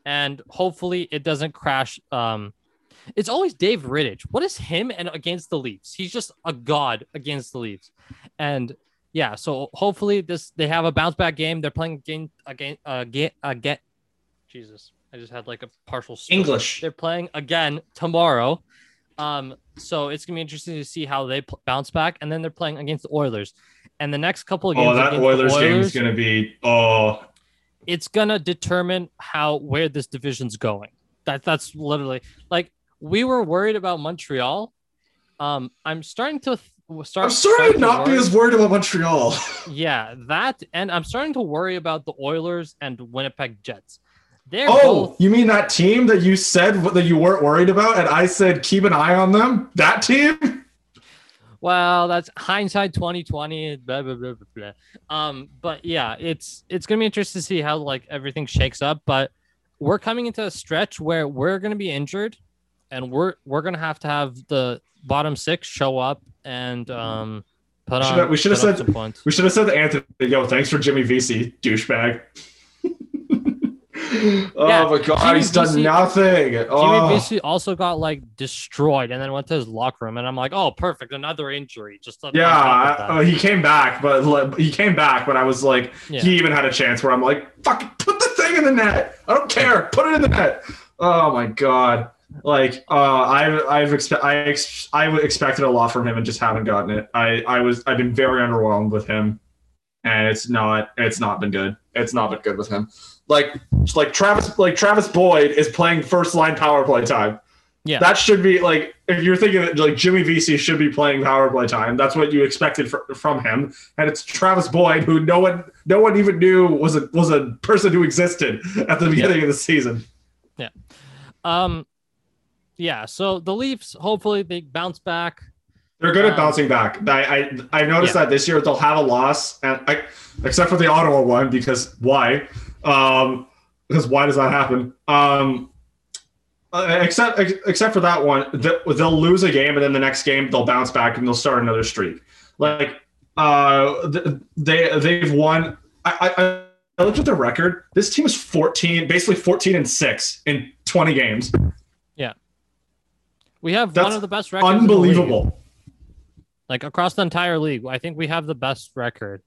[SPEAKER 1] and hopefully it doesn't crash. Um, it's always Dave Rittich. What is him and against the Leafs? He's just a god against the Leafs, and yeah. So hopefully this they have a bounce back game. They're playing again again again again. Jesus, I just had like a partial stroke.
[SPEAKER 3] English.
[SPEAKER 1] They're playing again tomorrow. Um, so it's gonna be interesting to see how they pl- bounce back, and then they're playing against the Oilers. And the next couple of games,
[SPEAKER 3] Oh, that
[SPEAKER 1] the
[SPEAKER 3] Oilers game is gonna be oh
[SPEAKER 1] it's gonna determine how where this division's going. That that's literally like we were worried about Montreal. Um, I'm starting to th- start.
[SPEAKER 3] I'm starting to not be as worried about Montreal.
[SPEAKER 1] Yeah, that, and I'm starting to worry about the Oilers and Winnipeg Jets. They're
[SPEAKER 3] Oh,
[SPEAKER 1] both
[SPEAKER 3] you mean that team that you said that you weren't worried about, and I said keep an eye on them? That team?
[SPEAKER 1] Well, that's hindsight 2020. Blah, blah, blah, blah, blah. Um, but yeah, it's it's gonna be interesting to see how like everything shakes up. But we're coming into a stretch where we're gonna be injured, and we're we're gonna have to have the bottom six show up and um put
[SPEAKER 3] We
[SPEAKER 1] on.
[SPEAKER 3] should have- we should have said-. We should have said to Anthony, "Yo, thanks for Jimmy Vesey, douchebag." Oh
[SPEAKER 1] Yeah,
[SPEAKER 3] my god,
[SPEAKER 1] Jimmy
[SPEAKER 3] he's done
[SPEAKER 1] Vesey
[SPEAKER 3] nothing.
[SPEAKER 1] Jimmy
[SPEAKER 3] Oh.
[SPEAKER 1] Vesey also got like destroyed and then went to his locker room, and I'm like, oh, perfect, another injury. Just
[SPEAKER 3] Yeah, I- uh, he came back, but like, he came back, but I was like,
[SPEAKER 1] Yeah.
[SPEAKER 3] he even had a chance where I'm like, "Fucking put the thing in the net. I don't care. Put it in the net." Oh my god. Like uh, I, I've expe- I, ex- I expected a lot from him and just haven't gotten it. I, I was I've been very underwhelmed with him, and it's not it's not been good. It's not been good with him. Like like Travis like Travis Boyd is playing first line power play time.
[SPEAKER 1] Yeah.
[SPEAKER 3] that should be like if you're thinking that like Jimmy Vesey should be playing power play time. That's what you expected fr- from him, and it's Travis Boyd who no one no one even knew was a was a person who existed at the beginning of the season. Yeah.
[SPEAKER 1] Um, yeah. So the Leafs, hopefully, they bounce back.
[SPEAKER 3] They're good at
[SPEAKER 1] Um,
[SPEAKER 3] bouncing back. I I I've noticed
[SPEAKER 1] Yeah.
[SPEAKER 3] that this year they'll have a loss, and I, except for the Ottawa one because why? Um, because why does that happen? Um, uh, except except for that one, they'll lose a game, and then the next game they'll bounce back and they'll start another streak. Like uh, they they've won. I, I I looked at their record. This team is fourteen, basically fourteen and six in twenty games.
[SPEAKER 1] Yeah, we have
[SPEAKER 3] That's
[SPEAKER 1] one of the best records. in the.
[SPEAKER 3] Unbelievable.
[SPEAKER 1] Like across the entire league, I think we have the best record.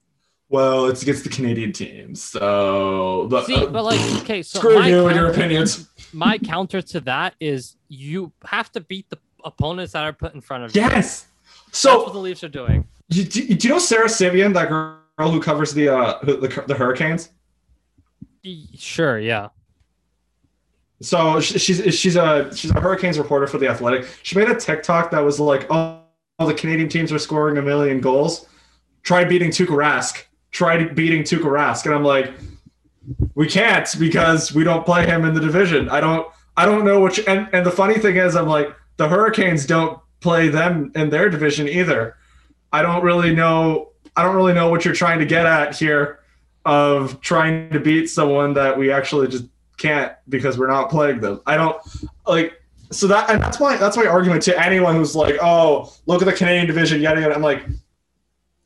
[SPEAKER 3] Well, it's against the Canadian teams, so the,
[SPEAKER 1] See, but like, okay, so
[SPEAKER 3] screw
[SPEAKER 1] my
[SPEAKER 3] you and your
[SPEAKER 1] counter-
[SPEAKER 3] opinions.
[SPEAKER 1] My counter to that is you have to beat the opponents that are put in front of you.
[SPEAKER 3] Yes.
[SPEAKER 1] That's what
[SPEAKER 3] So,
[SPEAKER 1] the Leafs are doing.
[SPEAKER 3] do, do, do you know Sara Civian, that girl who covers the uh the, the Hurricanes?
[SPEAKER 1] Sure, yeah.
[SPEAKER 3] So she's she's a she's a Hurricanes reporter for the Athletic. She made a TikTok that was like, "Oh, all the Canadian teams are scoring a million goals. Try beating Tuukka Rask. Try beating Tuukka Rask." And I'm like, "We can't because we don't play him in the division. I don't I don't know which." And and the funny thing is, I'm like, the Hurricanes don't play them in their division either. I don't really know. I don't really know what you're trying to get at here of trying to beat someone that we actually just can't because we're not playing them. I don't like so that and that's my that's my argument to anyone who's like, oh, look at the Canadian division, yada yada. I'm like,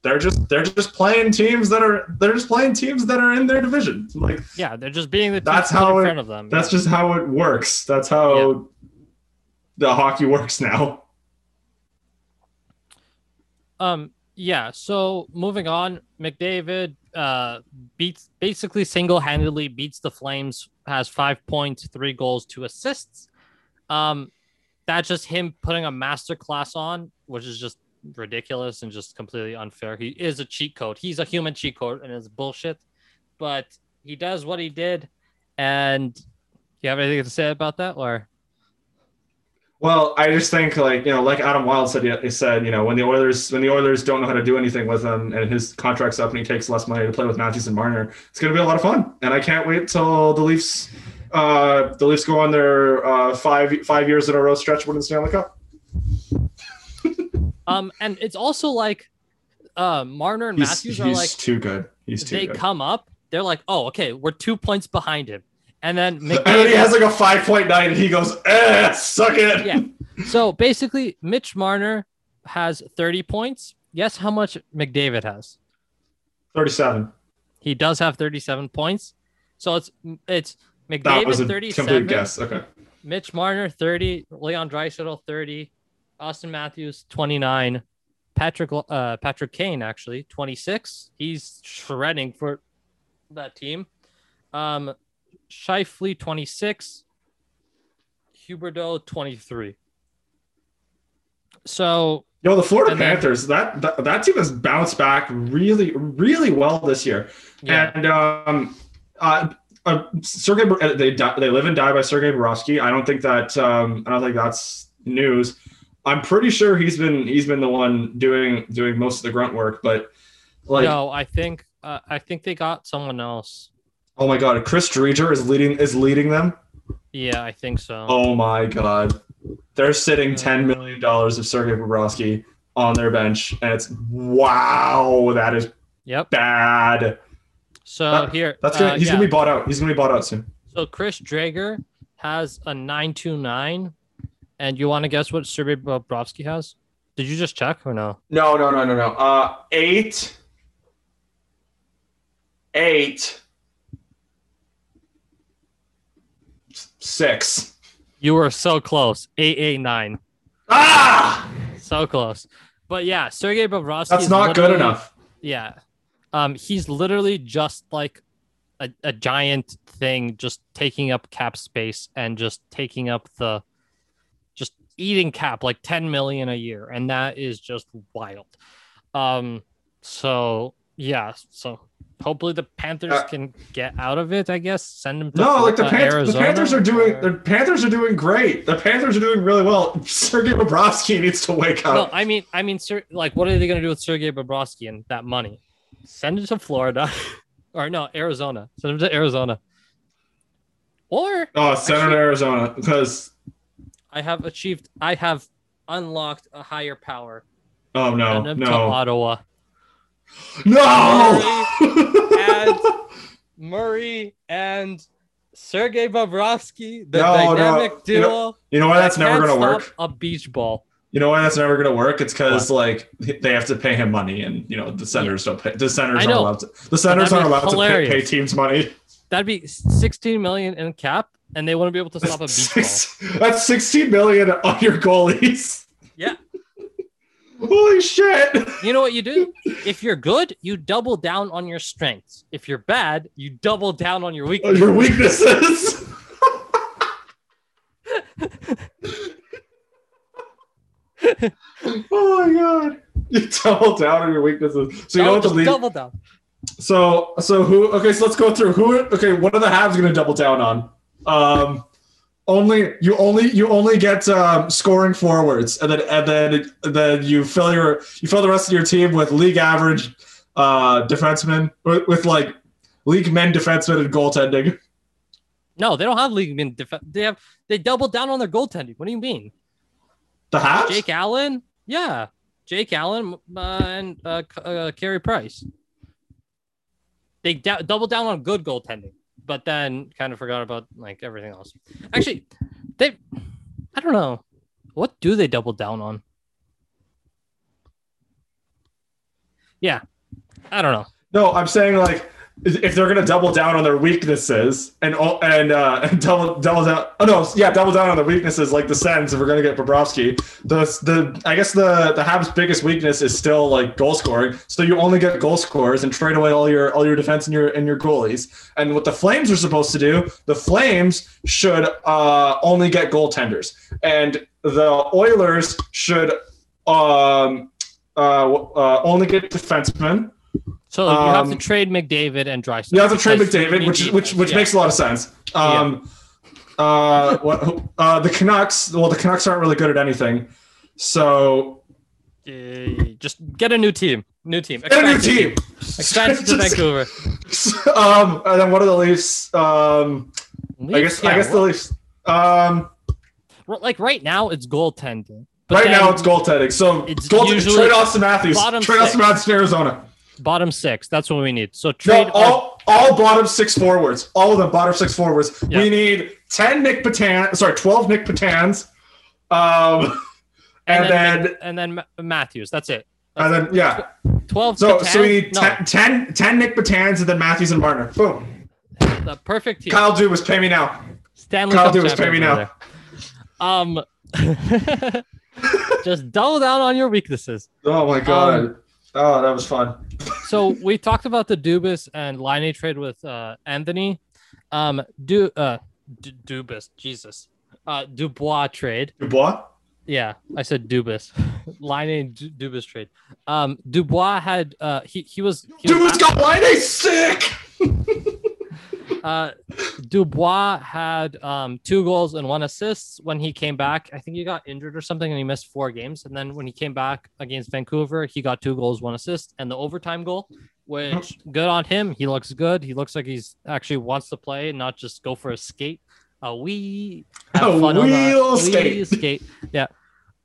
[SPEAKER 3] they're just they're just playing teams that are they're just playing teams that are in their division. Like
[SPEAKER 1] Yeah, they're just being the
[SPEAKER 3] That's how
[SPEAKER 1] in
[SPEAKER 3] it-
[SPEAKER 1] front of them.
[SPEAKER 3] that's
[SPEAKER 1] yeah.
[SPEAKER 3] just how it works. That's how the hockey works now.
[SPEAKER 1] Um, yeah. So moving on, McDavid uh beats basically single-handedly beats the Flames has five points, three goals, two assists. Um, that's just him putting a master class on, which is just ridiculous and just completely unfair. He is a cheat code. He's a human cheat code and it's bullshit. But he does what he did. And you have anything to say about that? Or
[SPEAKER 3] Well, I just think like you know, like Adam Wylde said, he said you know when the Oilers when the Oilers don't know how to do anything with him and his contract's up and he takes less money to play with Matthews and Marner, it's going to be a lot of fun. And I can't wait till the Leafs uh, the Leafs go on their uh, five five years in a row stretch winning the Stanley Cup.
[SPEAKER 1] Um, and it's also like uh Marner and
[SPEAKER 3] He's,
[SPEAKER 1] Matthews
[SPEAKER 3] he's
[SPEAKER 1] are like
[SPEAKER 3] too good. He's too
[SPEAKER 1] they
[SPEAKER 3] good.
[SPEAKER 1] come up, they're like, oh, okay, we're two points behind him. And then
[SPEAKER 3] and then he has like a five point nine, and he goes, "Eh, suck it."
[SPEAKER 1] Yeah. so basically, Mitch Marner has 30 points. Guess how much McDavid has?
[SPEAKER 3] Thirty-seven.
[SPEAKER 1] He does have 37 points. So it's it's
[SPEAKER 3] That was
[SPEAKER 1] McDavid
[SPEAKER 3] a
[SPEAKER 1] 37,
[SPEAKER 3] complete guess. Okay.
[SPEAKER 1] Mitch Marner 30, Leon Draisaitl 30, Austin Matthews 29, Patrick uh Patrick Kane actually 26. He's shredding for that team. Um Scheifele 26, Huberdeau 23. So
[SPEAKER 3] Yo, the Florida Panthers, that, that that team has bounced back really, really well this year.
[SPEAKER 1] yeah,
[SPEAKER 3] And um, uh, uh, Sergey, uh, they they live and die by Sergei Bobrovsky. I don't think that um, I don't think that's news. I'm pretty sure he's been he's been the one doing doing most of the grunt work. But like,
[SPEAKER 1] no, I think uh, I think they got someone else.
[SPEAKER 3] oh my god, Chris Driedger is leading is leading them.
[SPEAKER 1] Yeah, I think so.
[SPEAKER 3] Oh my god, they're sitting ten million dollars of Sergei Bobrovsky on their bench, and it's wow, that is
[SPEAKER 1] Yep.
[SPEAKER 3] bad.
[SPEAKER 1] So
[SPEAKER 3] That-
[SPEAKER 1] here,
[SPEAKER 3] That's gonna
[SPEAKER 1] uh,
[SPEAKER 3] he's
[SPEAKER 1] yeah.
[SPEAKER 3] gonna be bought out. He's gonna be bought out soon.
[SPEAKER 1] So Chris Driedger has a 929. And you want to guess what Sergei Bobrovsky has? Did you just check or no?
[SPEAKER 3] No, no, no, no, no. Uh, eight, eight, six.
[SPEAKER 1] You were so close. 889.
[SPEAKER 3] Ah,
[SPEAKER 1] So close. But yeah, Sergei Bobrovsky.
[SPEAKER 3] that's not good enough.
[SPEAKER 1] Yeah. Um, he's literally just like a, a giant thing, just taking up cap space and just taking up the eating cap like 10 million a year. And that is just wild. Um, so yeah, so hopefully the Panthers
[SPEAKER 3] Uh,
[SPEAKER 1] can get out of it, I guess. Send them to
[SPEAKER 3] No, like the, Pan- the Panthers are doing. The Panthers are doing great. The Panthers are doing really well. Sergei Bobrovsky needs to wake up No.
[SPEAKER 1] I mean, I mean, sir, like, what are they gonna do with Sergei Bobrovsky and that money? Send it to Florida, or no, Arizona. Send him to Arizona. Or
[SPEAKER 3] oh, send him to Arizona because.
[SPEAKER 1] I have achieved, I have unlocked a higher power.
[SPEAKER 3] Oh no,
[SPEAKER 1] him to
[SPEAKER 3] no,
[SPEAKER 1] Ottawa.
[SPEAKER 3] no!
[SPEAKER 1] and Murray and Sergey Bobrovsky, the
[SPEAKER 3] No, no,
[SPEAKER 1] dynamic
[SPEAKER 3] you
[SPEAKER 1] duo.
[SPEAKER 3] know- you know why that's never gonna work?
[SPEAKER 1] A beach ball.
[SPEAKER 3] You know why that's never going to work? It's because like they have to pay him money, and you know the senators don't pay. The senators aren't allowed to. The senators aren't allowed to pay, pay teams money.
[SPEAKER 1] That'd be 16 million in cap, and they wouldn't be able to stop a beach ball.
[SPEAKER 3] Six- That's sixteen million on your goalies.
[SPEAKER 1] Yeah.
[SPEAKER 3] Holy shit!
[SPEAKER 1] You know what you do? If you're good, you double down on your strengths. If you're bad, you double down on your weaknesses.
[SPEAKER 3] your weaknesses. oh my god! You double down on your weaknesses. So you what the league.
[SPEAKER 1] double down.
[SPEAKER 3] So so who? Okay, so let's go through who. Okay, what are the Habs going to double down on? Um, only you only you only get um, scoring forwards, and then and then then you fill your you fill the rest of your team with league average uh, defensemen with, with like league men defensemen and goaltending.
[SPEAKER 1] No, they don't have league men. They have they doubled down on their goaltending. What do you mean?
[SPEAKER 3] The Habs.
[SPEAKER 1] Jake Allen? Yeah, Jake Allen uh, and uh, uh, Carey Price. They d- double down on good goaltending, but then kind of forgot about like everything else. Actually, they I don't know what do they double down on. Yeah, I don't know.
[SPEAKER 3] No, I'm saying like if they're gonna double down on their weaknesses and and uh, double double down. Oh no, yeah, double down on the weaknesses like the Sens. If we're gonna get Bobrovsky, the the I guess the the Habs' biggest weakness is still like goal scoring. So you only get goal scorers and trade away all your all your defense and your and your goalies. And what the Flames are supposed to do, the Flames should uh, only get goaltenders, and the Oilers should um, uh, uh, only get defensemen
[SPEAKER 1] So you have to
[SPEAKER 3] Um,
[SPEAKER 1] trade McDavid and Draisaitl.
[SPEAKER 3] You have to trade McDavid, which
[SPEAKER 1] need
[SPEAKER 3] which which
[SPEAKER 1] yeah.
[SPEAKER 3] makes a lot of sense. Um, uh, what, uh, the Canucks. Well, the Canucks aren't really good at anything, so
[SPEAKER 1] Uh, just get a new team. New team.
[SPEAKER 3] get a new
[SPEAKER 1] Expansion
[SPEAKER 3] team.
[SPEAKER 1] Expansion to Vancouver.
[SPEAKER 3] um, and then what are the Leafs? Um, I
[SPEAKER 1] Leafs,
[SPEAKER 3] guess I
[SPEAKER 1] yeah,
[SPEAKER 3] guess the Leafs. Um,
[SPEAKER 1] well, like right now it's goaltending. But
[SPEAKER 3] right now it's goaltending. So
[SPEAKER 1] it's
[SPEAKER 3] goaltending. Trade Austin Matthews. Trade Austin. Matthews to Arizona.
[SPEAKER 1] Bottom six. That's what we need. So trade
[SPEAKER 3] No, all all bottom six forwards. All of them bottom six forwards.
[SPEAKER 1] Yeah.
[SPEAKER 3] We need ten Nick Patan. Sorry, twelve Nick Patans. Um, and, then,
[SPEAKER 1] Mc- and then Matthews. That's it.
[SPEAKER 3] and then yeah.
[SPEAKER 1] Twelve.
[SPEAKER 3] So so we need
[SPEAKER 1] no,
[SPEAKER 3] 10, 10, 10 Nick Patans and then Matthews and Marner. Boom.
[SPEAKER 1] the perfect team.
[SPEAKER 3] Kyle Dubas, pay me now.
[SPEAKER 1] Stanley
[SPEAKER 3] Kyle
[SPEAKER 1] Cup
[SPEAKER 3] Dubas, pay me now.
[SPEAKER 1] Um, just double down on your weaknesses.
[SPEAKER 3] Oh my god. Oh, that was fun.
[SPEAKER 1] So we talked about the Dubas and Laine trade with uh, Anthony. Um, Du uh, D- Dubas, Jesus, uh, Dubois trade.
[SPEAKER 3] Dubois.
[SPEAKER 1] Yeah, I said Dubas. Line D- Dubas trade. Um, Dubois had uh, he he was, he was
[SPEAKER 3] got line A sick.
[SPEAKER 1] uh, Dubois had um, two goals and one assist when he came back. I think he got injured or something and he missed four games. And then when he came back against Vancouver, he got two goals, one assist, and the overtime goal, which good on him. He looks good. He looks like he's actually wants to play, not just go for a skate. A wee have
[SPEAKER 3] A
[SPEAKER 1] fun on
[SPEAKER 3] wheel
[SPEAKER 1] wee
[SPEAKER 3] skate.
[SPEAKER 1] skate. Yeah.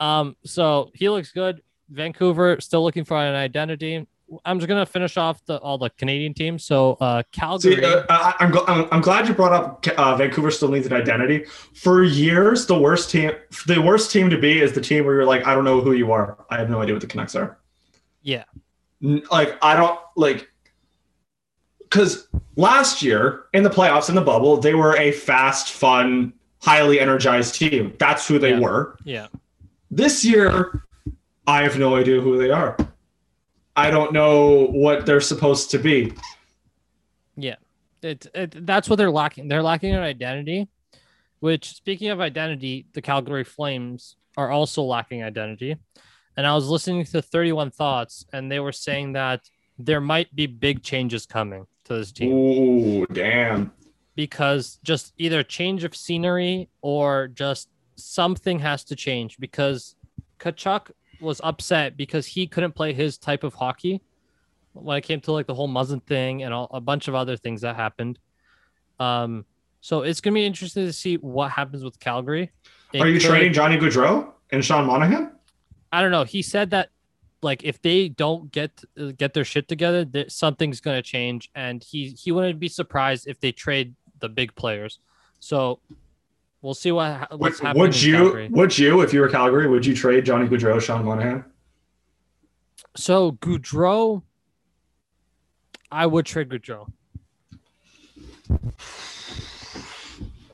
[SPEAKER 1] Um. So he looks good. Vancouver still looking for an identity. I'm just gonna finish off the all the Canadian teams. So uh, Calgary.
[SPEAKER 3] See, uh, I, I'm, gl- I'm, I'm glad you brought up uh, Vancouver still needs an identity. For years, the worst team, the worst team to be is the team where you're like, I don't know who you are. I have no idea what the Canucks are.
[SPEAKER 1] Yeah.
[SPEAKER 3] Like I don't like because last year in the playoffs in the bubble, they were a fast, fun, highly energized team. That's who they
[SPEAKER 1] Yeah.
[SPEAKER 3] were.
[SPEAKER 1] Yeah.
[SPEAKER 3] This year, I have no idea who they are. I don't know what they're supposed to be.
[SPEAKER 1] Yeah, it, it that's what they're lacking. They're lacking an identity. Which, speaking of identity, the Calgary Flames are also lacking identity. And I was listening to 31 Thoughts, and they were saying that there might be big changes coming to this team
[SPEAKER 3] Ooh, damn.
[SPEAKER 1] because just either change of scenery or just something has to change because Tkachuk was upset because he couldn't play his type of hockey when it came to like the whole Muzzin thing and all, a bunch of other things that happened. Um, so it's gonna be interesting to see what happens with Calgary. It
[SPEAKER 3] Are you
[SPEAKER 1] could-
[SPEAKER 3] trading Johnny Gaudreau and Sean Monahan?
[SPEAKER 1] I don't know. He said that like if they don't get get their shit together, that something's gonna change, and he he wouldn't be surprised if they trade the big players. So we'll see what ha- what's
[SPEAKER 3] Would,
[SPEAKER 1] happening.
[SPEAKER 3] would you
[SPEAKER 1] Calgary.
[SPEAKER 3] would you if you were Calgary, would you trade Johnny Gaudreau, Sean Monahan?
[SPEAKER 1] So Gaudreau, I would trade Gaudreau.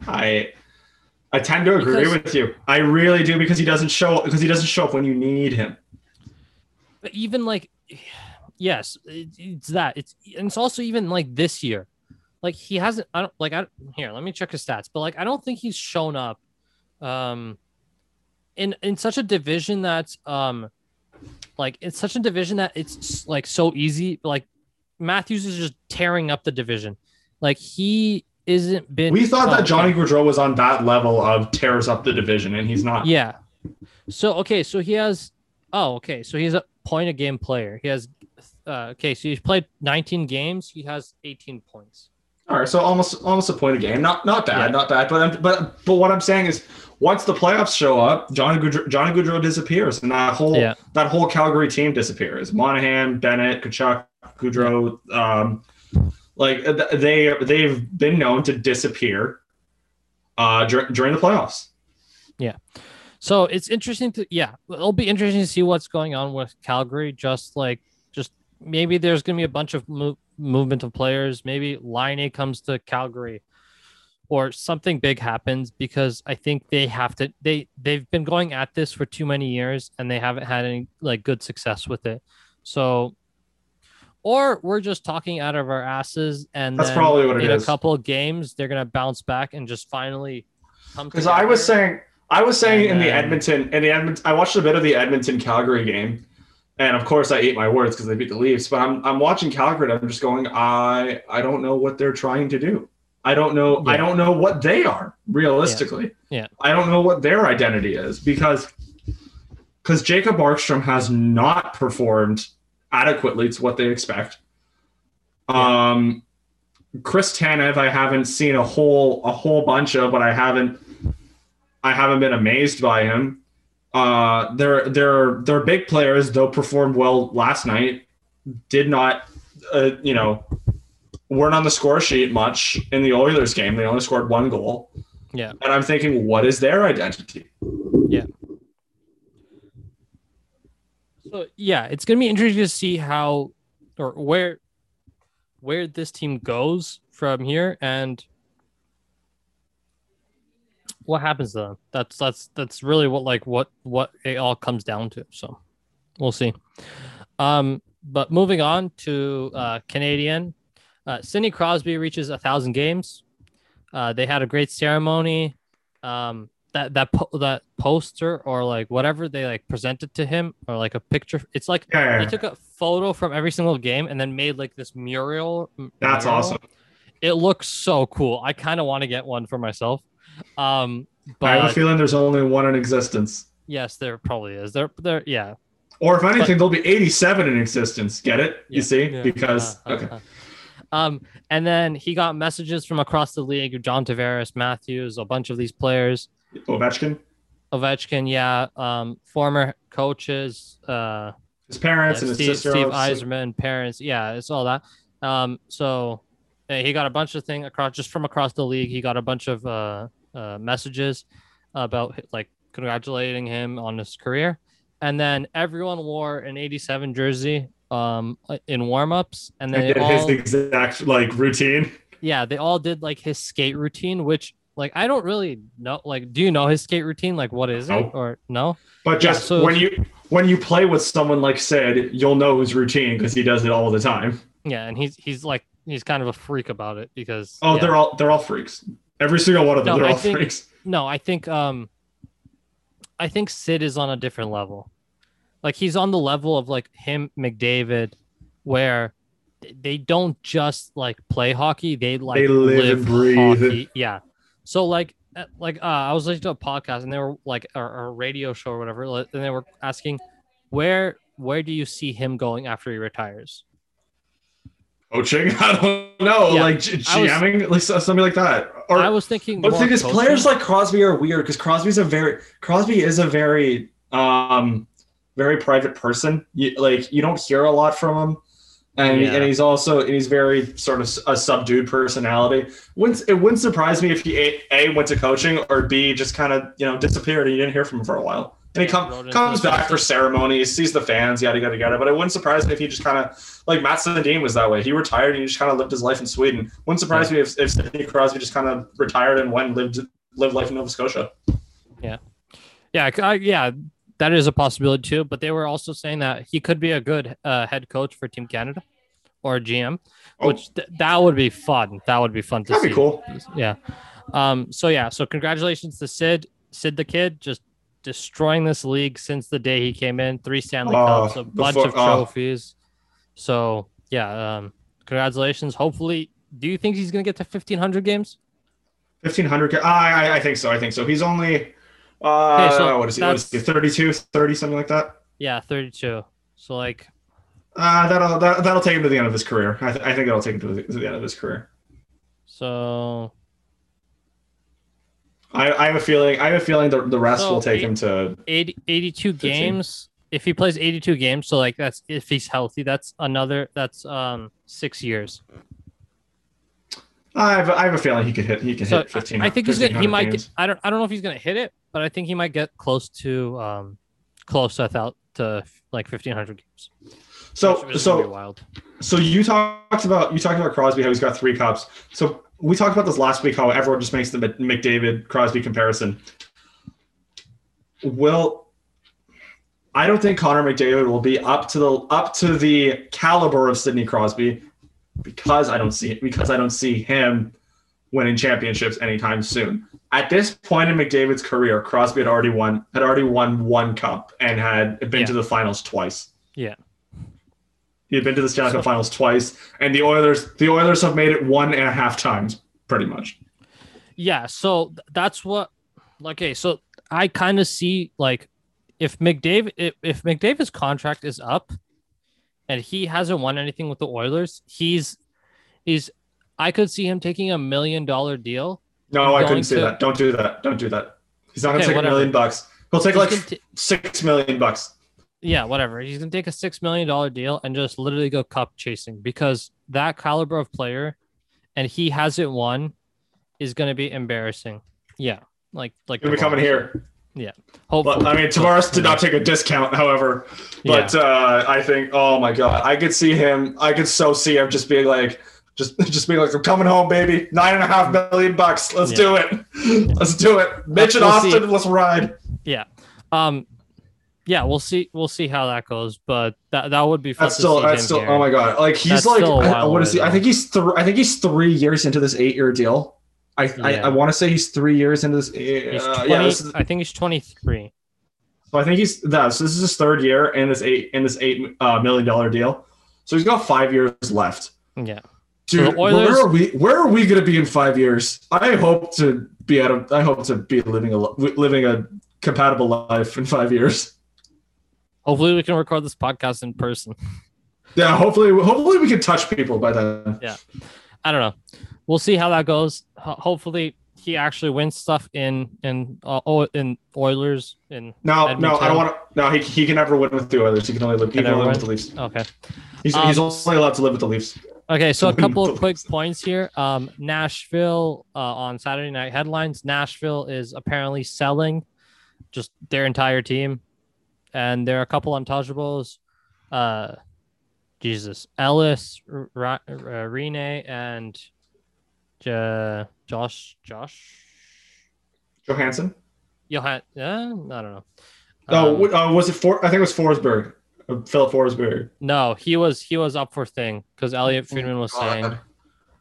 [SPEAKER 3] I I tend to agree
[SPEAKER 1] Because-
[SPEAKER 3] with you. I really do because he doesn't show up because he doesn't show up when you need him.
[SPEAKER 1] But even like, yes, it's that. It's and it's also even like this year, like he hasn't. I don't like. I here. Let me check his stats. But like, I don't think he's shown up, um, in in such a division that's um, like it's such a division that it's like so easy. Like Matthews is just tearing up the division. Like he isn't been.
[SPEAKER 3] We thought that Johnny. Gaudreau was on that level of tears up the division, and he's not.
[SPEAKER 1] Yeah. So okay, so he has. Oh, okay. So he's a point a game player. He has. Uh, okay, so he's played 19 games. He has 18 points.
[SPEAKER 3] All right, so almost almost a point a game. Not not bad,
[SPEAKER 1] Yeah.
[SPEAKER 3] not bad. But I'm- but but what I'm saying is, once the playoffs show up, Johnny Gaudreau, Johnny Gaudreau disappears, and that whole
[SPEAKER 1] Yeah.
[SPEAKER 3] that whole Calgary team disappears. Monahan, Bennett, Tkachuk, Gaudreau, um, like they they've been known to disappear uh, dur- during the playoffs. Yeah.
[SPEAKER 1] So it's interesting to yeah, it'll be interesting to see what's going on with Calgary. Just like just maybe there's gonna be a bunch of mo- movement of players. Maybe Laine comes to Calgary, or something big happens because I think they have to. They they've been going at this for too many years and they haven't had any like good success with it. So, or we're just talking out of our asses, and
[SPEAKER 3] That's
[SPEAKER 1] then
[SPEAKER 3] probably what it
[SPEAKER 1] in
[SPEAKER 3] is.
[SPEAKER 1] a couple of games they're gonna bounce back and just finally come.
[SPEAKER 3] Because I was saying, I was saying in
[SPEAKER 1] And
[SPEAKER 3] the Edmonton, in the Edmonton, I watched a bit of the Edmonton Calgary game, and of course I ate my words because they beat the Leafs. But I'm I'm watching Calgary, and I'm just going, I I don't know what they're trying to do. I don't know. I don't know what they are realistically.
[SPEAKER 1] Yeah.
[SPEAKER 3] I don't know what their identity is because because Jacob Markstrom has not performed adequately to what they expect. Yeah. Um, Chris Tanev, I haven't seen a whole a whole bunch of, but I haven't I haven't been amazed by him. Uh, their their their big players, though, performed well last night. Did not, uh, you know, weren't on the score sheet much in the Oilers game. They only scored one goal.
[SPEAKER 1] Yeah.
[SPEAKER 3] and I'm thinking, what is their identity? Yeah.
[SPEAKER 1] So yeah, it's gonna be interesting to see how or where where this team goes from here and what happens to them. That's that's that's really what like what what it all comes down to. So we'll see. Um, but moving on to uh, Canadian, uh, Sidney Crosby reaches a thousand games. Uh, they had a great ceremony. Um, that that po- that poster or like whatever they like presented to him or like a picture. It's like
[SPEAKER 3] Yeah,
[SPEAKER 1] they took a photo from every single game and then made like this mural.
[SPEAKER 3] that's
[SPEAKER 1] mural.
[SPEAKER 3] awesome.
[SPEAKER 1] It looks so cool. I kind of want to get one for myself. Um, but,
[SPEAKER 3] I have a feeling there's only one in existence.
[SPEAKER 1] yes, there probably is. There, there, yeah.
[SPEAKER 3] Or if anything, there'll be 87 in existence. Get it? You see?
[SPEAKER 1] yeah.
[SPEAKER 3] Because
[SPEAKER 1] Uh, uh,
[SPEAKER 3] okay,
[SPEAKER 1] uh. Um, and then he got messages from across the league: John Tavares, Matthews, a bunch of these players.
[SPEAKER 3] Ovechkin,
[SPEAKER 1] Ovechkin, yeah. Um, former coaches, uh,
[SPEAKER 3] his parents
[SPEAKER 1] yeah,
[SPEAKER 3] and his
[SPEAKER 1] Steve,
[SPEAKER 3] sister.
[SPEAKER 1] Steve. Yzerman, parents, yeah, it's all that. Um, so uh, he got a bunch of thing across just from across the league. He got a bunch of uh, uh, messages about like congratulating him on his career, and then everyone wore an '87 jersey um in warmups, and they all,
[SPEAKER 3] his exact like routine.
[SPEAKER 1] yeah, they all did like his skate routine, which like I don't really know. Like, do you know his skate routine? Like, what is
[SPEAKER 3] No.
[SPEAKER 1] it or no?
[SPEAKER 3] But
[SPEAKER 1] Yeah,
[SPEAKER 3] just
[SPEAKER 1] so-
[SPEAKER 3] when you when you play with someone like Sid, you'll know his routine because he does it all the time.
[SPEAKER 1] Yeah, and he's he's like he's kind of a freak about it because
[SPEAKER 3] Oh,
[SPEAKER 1] yeah.
[SPEAKER 3] they're all they're all freaks. Every single one of them,
[SPEAKER 1] No, I think-
[SPEAKER 3] freaks.
[SPEAKER 1] no, I think um I think Sid is on a different level. Like he's on the level of like him McDavid where they don't just like play hockey, they like
[SPEAKER 3] They live and breathe.
[SPEAKER 1] hockey. Yeah. So like uh, like uh, I was listening to a podcast and they were like or a radio show or whatever and they were asking where where do you see him going after he retires?
[SPEAKER 3] Coaching, I don't know,
[SPEAKER 1] Yeah,
[SPEAKER 3] like g-
[SPEAKER 1] I was-
[SPEAKER 3] like something like that. Or
[SPEAKER 1] I was thinking
[SPEAKER 3] But the thing is, players like Crosby are weird because Crosby's a very Crosby is a very um very private person. You, like you don't hear a lot from him, and
[SPEAKER 1] Yeah.
[SPEAKER 3] and he's also and he's very sort of a subdued personality. Wouldn't it wouldn't surprise me if he a, a went to coaching or b just kind of you know disappeared and you didn't hear from him for a while. And he
[SPEAKER 1] Yeah,
[SPEAKER 3] come, comes back for ceremonies, sees the fans, yada yada yada. But it wouldn't surprise me if he just kind of like Mats Sundin was that way. He retired and he just kind of lived his life in Sweden. Wouldn't surprise me if, if Sidney Crosby just kind of retired and went and lived lived life in Nova Scotia.
[SPEAKER 1] Yeah, I- I- yeah, that is a possibility too. But they were also saying that he could be a good uh, head coach for Team Canada or GM,
[SPEAKER 3] Oh.
[SPEAKER 1] which th- that would be fun. That would be fun to
[SPEAKER 3] That'd
[SPEAKER 1] see.
[SPEAKER 3] be cool.
[SPEAKER 1] Yeah. Um. So yeah. So congratulations to Sid. Sid the kid just destroying this league since the day he came in. Three Stanley
[SPEAKER 3] Oh,
[SPEAKER 1] Cups, a bunch
[SPEAKER 3] fu-
[SPEAKER 1] of trophies. So yeah. Um. Congratulations. Hopefully, do you think he's gonna get to fifteen hundred games?
[SPEAKER 3] Fifteen hundred. I, I I think so. I think so. He's only uh
[SPEAKER 1] Okay, so
[SPEAKER 3] what is he? What is he? 32, 30, something like that.
[SPEAKER 1] Yeah, thirty-two. So like
[SPEAKER 3] Uh, that'll that, that'll take him to the end of his career. I, th- I think it'll take him to the, to the end of his career.
[SPEAKER 1] so
[SPEAKER 3] I, I have a feeling. I have a feeling the, the rest
[SPEAKER 1] So
[SPEAKER 3] will take
[SPEAKER 1] eight-
[SPEAKER 3] him to
[SPEAKER 1] 80, 82
[SPEAKER 3] 15.
[SPEAKER 1] games if he plays 82 games so like that's if he's healthy that's another that's um six years
[SPEAKER 3] I have, I have a feeling he could hit. He can
[SPEAKER 1] so
[SPEAKER 3] hit fifteen.
[SPEAKER 1] I, I think he's gonna he might get, i don't i don't know if he's gonna hit it but i think he might get close to um close to that to like 1500 games
[SPEAKER 3] So
[SPEAKER 1] which is gonna be
[SPEAKER 3] so
[SPEAKER 1] wild
[SPEAKER 3] so you talked about you talked about Crosby how he's got three cups. So we talked about this last week how everyone just makes the McDavid Crosby comparison. Will I don't think Connor McDavid will be up to the up to the caliber of Sidney Crosby because I don't see because I don't see him winning championships anytime soon. At this point in McDavid's career, Crosby had already won had already won one cup and had been
[SPEAKER 1] Yeah.
[SPEAKER 3] to the finals twice.
[SPEAKER 1] Yeah.
[SPEAKER 3] He had been to the Stanley Cup Finals twice, and the Oilers the Oilers have made it one and a half times, pretty much.
[SPEAKER 1] Yeah, so that's what. Okay, so I kind of see like if McDavid if, if McDavid's contract is up, and he hasn't won anything with the Oilers, he's he's. I could see him taking a million dollar deal.
[SPEAKER 3] No, I couldn't see
[SPEAKER 1] to-
[SPEAKER 3] that. Don't do that. Don't do that. He's not gonna
[SPEAKER 1] Okay,
[SPEAKER 3] take
[SPEAKER 1] whatever.
[SPEAKER 3] a million bucks. He'll take
[SPEAKER 1] He's
[SPEAKER 3] like
[SPEAKER 1] gonna
[SPEAKER 3] six million bucks.
[SPEAKER 1] Yeah, whatever. He's gonna take a six million dollar deal and just literally go cup chasing because that caliber of player, and he hasn't won, is gonna be embarrassing. Yeah, like like
[SPEAKER 3] He'll be coming here.
[SPEAKER 1] Yeah, hopefully,
[SPEAKER 3] But I mean, Tavares did not take a discount, however. But uh, I think, oh my god, I could see him. I could so see him just being like, just just being like, I'm coming home, baby. Nine and a half million bucks. Let's
[SPEAKER 1] Yeah.
[SPEAKER 3] do it. Let's do it. Mitch and
[SPEAKER 1] We'll see.
[SPEAKER 3] Austin, let's ride.
[SPEAKER 1] Yeah. Um yeah, we'll see we'll see how that goes, but that that would be fun
[SPEAKER 3] That's
[SPEAKER 1] to
[SPEAKER 3] still
[SPEAKER 1] see
[SPEAKER 3] that's still
[SPEAKER 1] here.
[SPEAKER 3] oh my god like he's
[SPEAKER 1] That's
[SPEAKER 3] like I- is he
[SPEAKER 1] away,
[SPEAKER 3] I think he's three I think he's three years into this eight year deal I I,
[SPEAKER 1] Yeah.
[SPEAKER 3] I want to say he's three years into this
[SPEAKER 1] He's
[SPEAKER 3] uh,
[SPEAKER 1] 20,
[SPEAKER 3] yeah this is,
[SPEAKER 1] I think he's 23.
[SPEAKER 3] so I think he's that so this is his third year in this eight in this eight uh, million dollar deal so he's got five years left
[SPEAKER 1] Yeah.
[SPEAKER 3] dude
[SPEAKER 1] the Oilers-
[SPEAKER 3] where are we where are we gonna be in five years I hope to be at a I hope to be living a living a compatible life in five years
[SPEAKER 1] Hopefully we can record this podcast in person.
[SPEAKER 3] yeah hopefully hopefully we can touch people by then Yeah,
[SPEAKER 1] I don't know. We'll see how that goes. Ho- hopefully he actually wins stuff in in uh, oh in Oilers in
[SPEAKER 3] no no I don't want to no he, he can never win with the Oilers he can only live he
[SPEAKER 1] Can
[SPEAKER 3] can only live with the Leafs
[SPEAKER 1] Okay.
[SPEAKER 3] He's,
[SPEAKER 1] Um,
[SPEAKER 3] he's only allowed to live with the Leafs.
[SPEAKER 1] Okay, so a couple of quick points here. Um, Nashville uh, on Saturday Night Headlines. Nashville is apparently selling just their entire team, and there are a couple untouchables. Uh, Jesus, Ellis, R- R- uh, Rinne, and J- Josh, Josh,
[SPEAKER 3] Johansson.
[SPEAKER 1] Johan. Uh, I don't know.
[SPEAKER 3] Oh,
[SPEAKER 1] Um,
[SPEAKER 3] uh, was it for? I think it was Forsberg. Uh, Filip Forsberg.
[SPEAKER 1] no, he was he was up for thing because Elliotte Friedman was saying.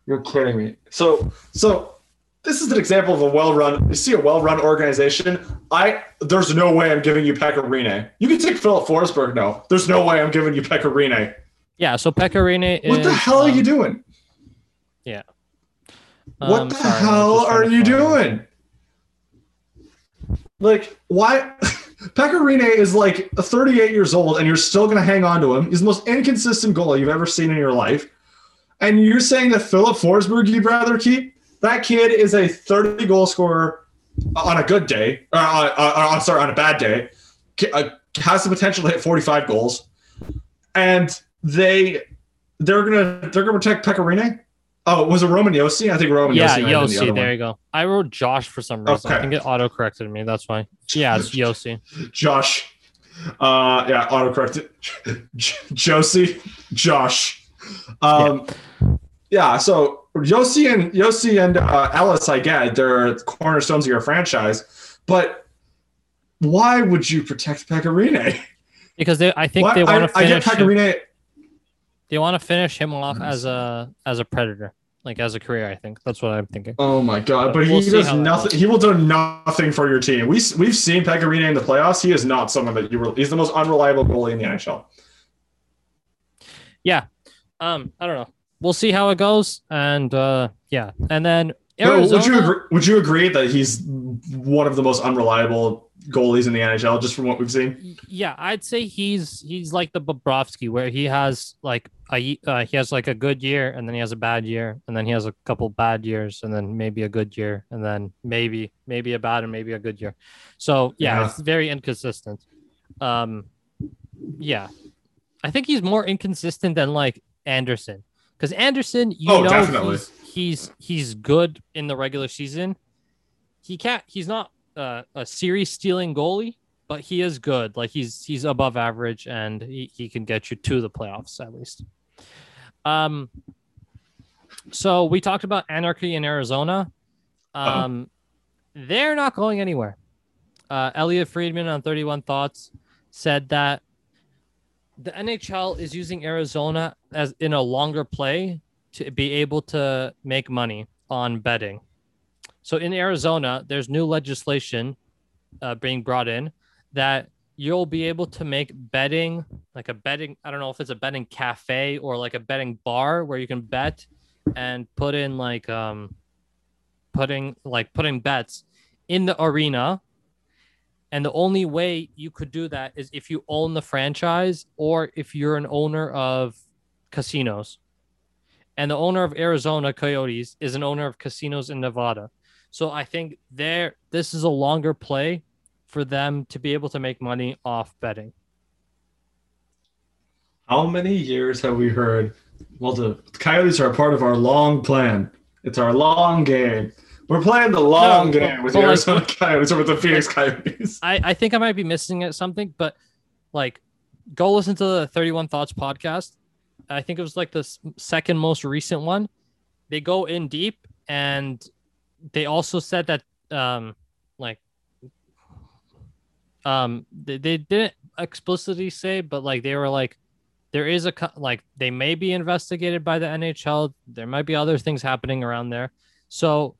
[SPEAKER 3] You're kidding me. So, so this is an example of a well-run. You see a well-run organization. I there's no way I'm giving you Pekka Rinne. You can take Filip Forsberg. No, there's no way I'm giving you Pekka Rinne.
[SPEAKER 1] Yeah, so Pekka Rinne
[SPEAKER 3] What the hell are you
[SPEAKER 1] um,
[SPEAKER 3] doing? What
[SPEAKER 1] um,
[SPEAKER 3] the
[SPEAKER 1] sorry,
[SPEAKER 3] hell are you doing? Like, why? Pekka Rinne is like 38 years old, and you're still going to hang on to him. He's the most inconsistent goalie you've ever seen in your life. And you're saying that Filip Forsberg you'd rather keep? That kid is a 30 goal scorer on a good day. Uh, uh, uh, uh, sorry, on a bad day. Has the potential to hit 45 goals. And they they're gonna they're gonna protect Pekka Rinne. Oh, was it Roman Josi? I think Roman
[SPEAKER 1] Yeah,
[SPEAKER 3] Josi. the Josi.
[SPEAKER 1] There
[SPEAKER 3] one.
[SPEAKER 1] you go. I wrote Josh for some reason. I
[SPEAKER 3] Okay.
[SPEAKER 1] think it auto corrected me. That's why. Yeah, it's Josi.
[SPEAKER 3] Josh. Uh, yeah, autocorrected. Josie, Josh. Um, yeah. Yeah, so Josi and Josi and uh, Ellis, I get they're cornerstones of your franchise, but why would you protect Pekka Rinne?
[SPEAKER 1] Because they, I think
[SPEAKER 3] Why-
[SPEAKER 1] they want to
[SPEAKER 3] I, I get
[SPEAKER 1] finish. him,
[SPEAKER 3] Pekka Rinne.
[SPEAKER 1] they want to finish him off as a as a predator, like as a career. I think that's what I'm thinking.
[SPEAKER 3] Oh my god! But
[SPEAKER 1] We'll
[SPEAKER 3] he does nothing. He will do nothing for your team. We we've seen Pekka Rinne in the playoffs. He is not someone that you. Re- he's the most unreliable goalie in the NHL.
[SPEAKER 1] Yeah. Um, I don't know. We'll see how it goes, and uh, yeah, and then Arizona.
[SPEAKER 3] would you agree, would you agree that he's one of the most unreliable goalies in the NHL just from what we've seen?
[SPEAKER 1] Yeah, I'd say he's he's like the Bobrovsky, where he has like a uh, he has like a good year, and then he has a bad year, and then he has a couple bad years, and then maybe a good year, and then maybe maybe a bad and maybe a good year. So yeah,
[SPEAKER 3] Yeah.
[SPEAKER 1] it's very inconsistent. Um, yeah, I think he's more inconsistent than like Andersen, because Andersen, you
[SPEAKER 3] Oh,
[SPEAKER 1] know,
[SPEAKER 3] definitely.
[SPEAKER 1] he's, he's he's good in the regular season. He can't. He's not uh, a series stealing goalie, but he is good. Like he's he's above average, and he, he can get you to the playoffs at least. Um, so we talked about anarchy in Arizona. Um, they're not going anywhere. Uh, Elliotte Friedman on 31 Thoughts said that the NHL is using Arizona as in a longer play to be able to make money on betting. So in Arizona, there's new legislation uh, being brought in that you'll be able to make betting like a betting i don't know if it's a betting cafe or like a betting bar where you can bet and put in like um putting like putting bets in the arena and the only way you could do that is if you own the franchise or if you're an owner of casinos and the owner of arizona coyotes is an owner of casinos in nevada so i think there this is a longer play for them to be able to make money off betting.
[SPEAKER 3] How many years have we heard? Well, the Coyotes are a part of our long plan. It's our long game. We're playing the long
[SPEAKER 1] No,
[SPEAKER 3] game with the
[SPEAKER 1] like-
[SPEAKER 3] Arizona Coyotes or with the Phoenix Coyotes.
[SPEAKER 1] I, I think I might be missing it something, but like go listen to the 31 Thoughts podcast. I think it was like the second most recent one. They go in deep and they also said that um like um they, they didn't explicitly say but like they were like there is a like they may be investigated by the NHL there might be other things happening around there so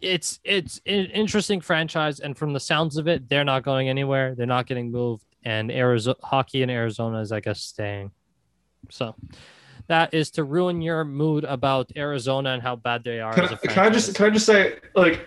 [SPEAKER 1] it's it's an interesting franchise and from the sounds of it they're not going anywhere they're not getting moved and Arizona hockey in Arizona is I guess staying so that is to ruin your mood about Arizona and how bad they are
[SPEAKER 3] Can
[SPEAKER 1] as
[SPEAKER 3] I, can I just can I just say like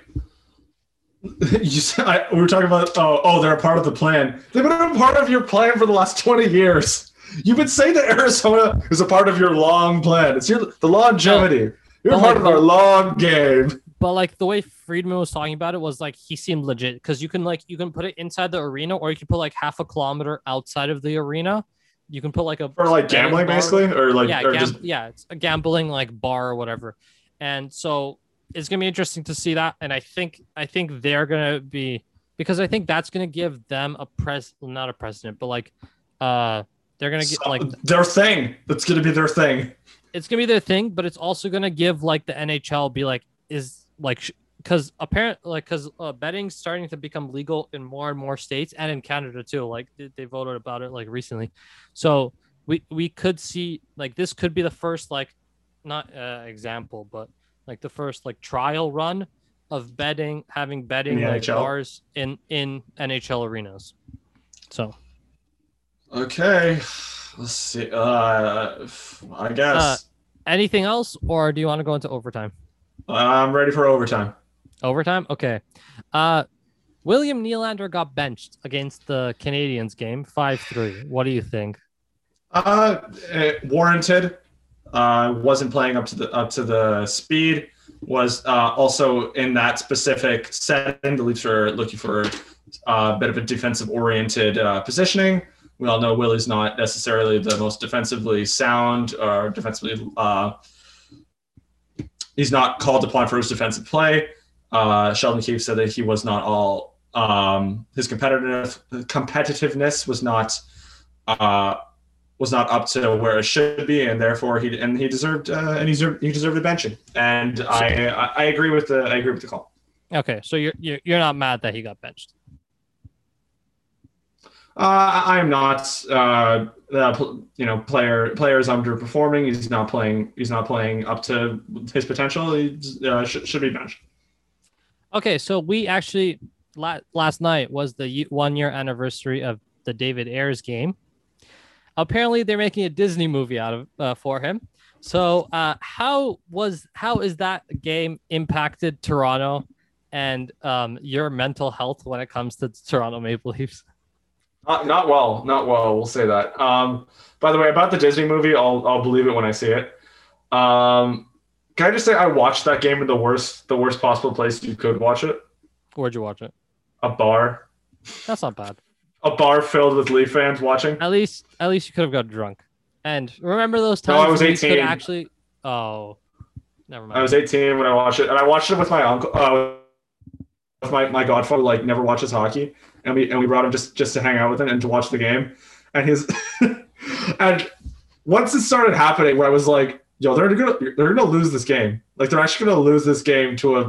[SPEAKER 3] you said I, we were talking about oh oh they're a part of the plan. They've been a part of your plan for the last twenty years. You've been saying that Arizona is a part of your long plan. It's your the longevity. You're part
[SPEAKER 1] like
[SPEAKER 3] of our long game.
[SPEAKER 1] But like the way Friedman was talking about it was like he seemed legit because you can like you can put it inside the arena or you can put like half a kilometer outside of the arena. You can put like a
[SPEAKER 3] Or like gambling
[SPEAKER 1] bar-
[SPEAKER 3] basically, or like
[SPEAKER 1] yeah,
[SPEAKER 3] or
[SPEAKER 1] gam-
[SPEAKER 3] just
[SPEAKER 1] yeah, it's a gambling like bar or whatever. And so it's gonna be interesting to see that. And I think I think they're gonna be because I think that's gonna give them a pres not a precedent, but like uh they're gonna get
[SPEAKER 3] some-
[SPEAKER 1] like
[SPEAKER 3] their thing. That's gonna be their thing.
[SPEAKER 1] it's gonna be their thing, but it's also gonna give like the NHL be like is like because apparent like because uh, betting's starting to become legal in more and more states and in Canada too. Like they, they voted about it like recently, so we we could see like this could be the first like not uh, example, but like the first like trial run of betting having betting
[SPEAKER 3] In
[SPEAKER 1] like
[SPEAKER 3] NHL?
[SPEAKER 1] bars in in NHL arenas. So
[SPEAKER 3] Okay, let's see. Uh, I guess
[SPEAKER 1] Uh, anything else, or do you want to go into overtime?
[SPEAKER 3] I'm ready for overtime.
[SPEAKER 1] Overtime? Okay. Uh William Nylander got benched against the Canadiens game 5-3. What do you think?
[SPEAKER 3] Uh, warranted. Uh, wasn't playing up to the up to the speed. Was uh, also in that specific setting. The Leafs are looking for uh, a bit of a defensive oriented uh, positioning. We all know Willie's not necessarily the most defensively sound or defensively. Uh, he's not called upon for his defensive play. Uh, Sheldon Keefe said that he was not all um, his competitive competitiveness was not uh, was not up to where it should be, and therefore he and he deserved uh, and he deserved he deserved the benching. And I, I I agree with the I agree with the call.
[SPEAKER 1] Okay, so you're, you're not mad that he got benched.
[SPEAKER 3] Uh, I am not. Uh, the you know player players underperforming. He's not playing. He's not playing up to his potential. He uh, should, should be benched.
[SPEAKER 1] Okay, so we actually la- last night was the one year anniversary of the David Ayres game. Apparently, they're making a Disney movie out of uh, for him. So, uh, how was how is that game impacted Toronto and um, your mental health when it comes to Toronto Maple Leafs?
[SPEAKER 3] Not, not well. Not well. We'll say that. Um, by the way, about the Disney movie, I'll I'll believe it when I see it. Um, can I just say I watched that game in the worst the worst possible place you could watch it?
[SPEAKER 1] Where'd you watch it?
[SPEAKER 3] A bar.
[SPEAKER 1] That's not bad.
[SPEAKER 3] A bar filled with Leaf fans watching.
[SPEAKER 1] At least, at least you could have got drunk. And remember those times No,
[SPEAKER 3] I was
[SPEAKER 1] when you could
[SPEAKER 3] 18.
[SPEAKER 1] actually? Oh, never mind.
[SPEAKER 3] I was 18 when I watched it, and I watched it with my uncle, uh, with my, my godfather, like never watches hockey, and we and we brought him just just to hang out with him and to watch the game, and his and once it started happening, where I was like, yo, they're gonna they're gonna lose this game. Like they're actually gonna lose this game to a a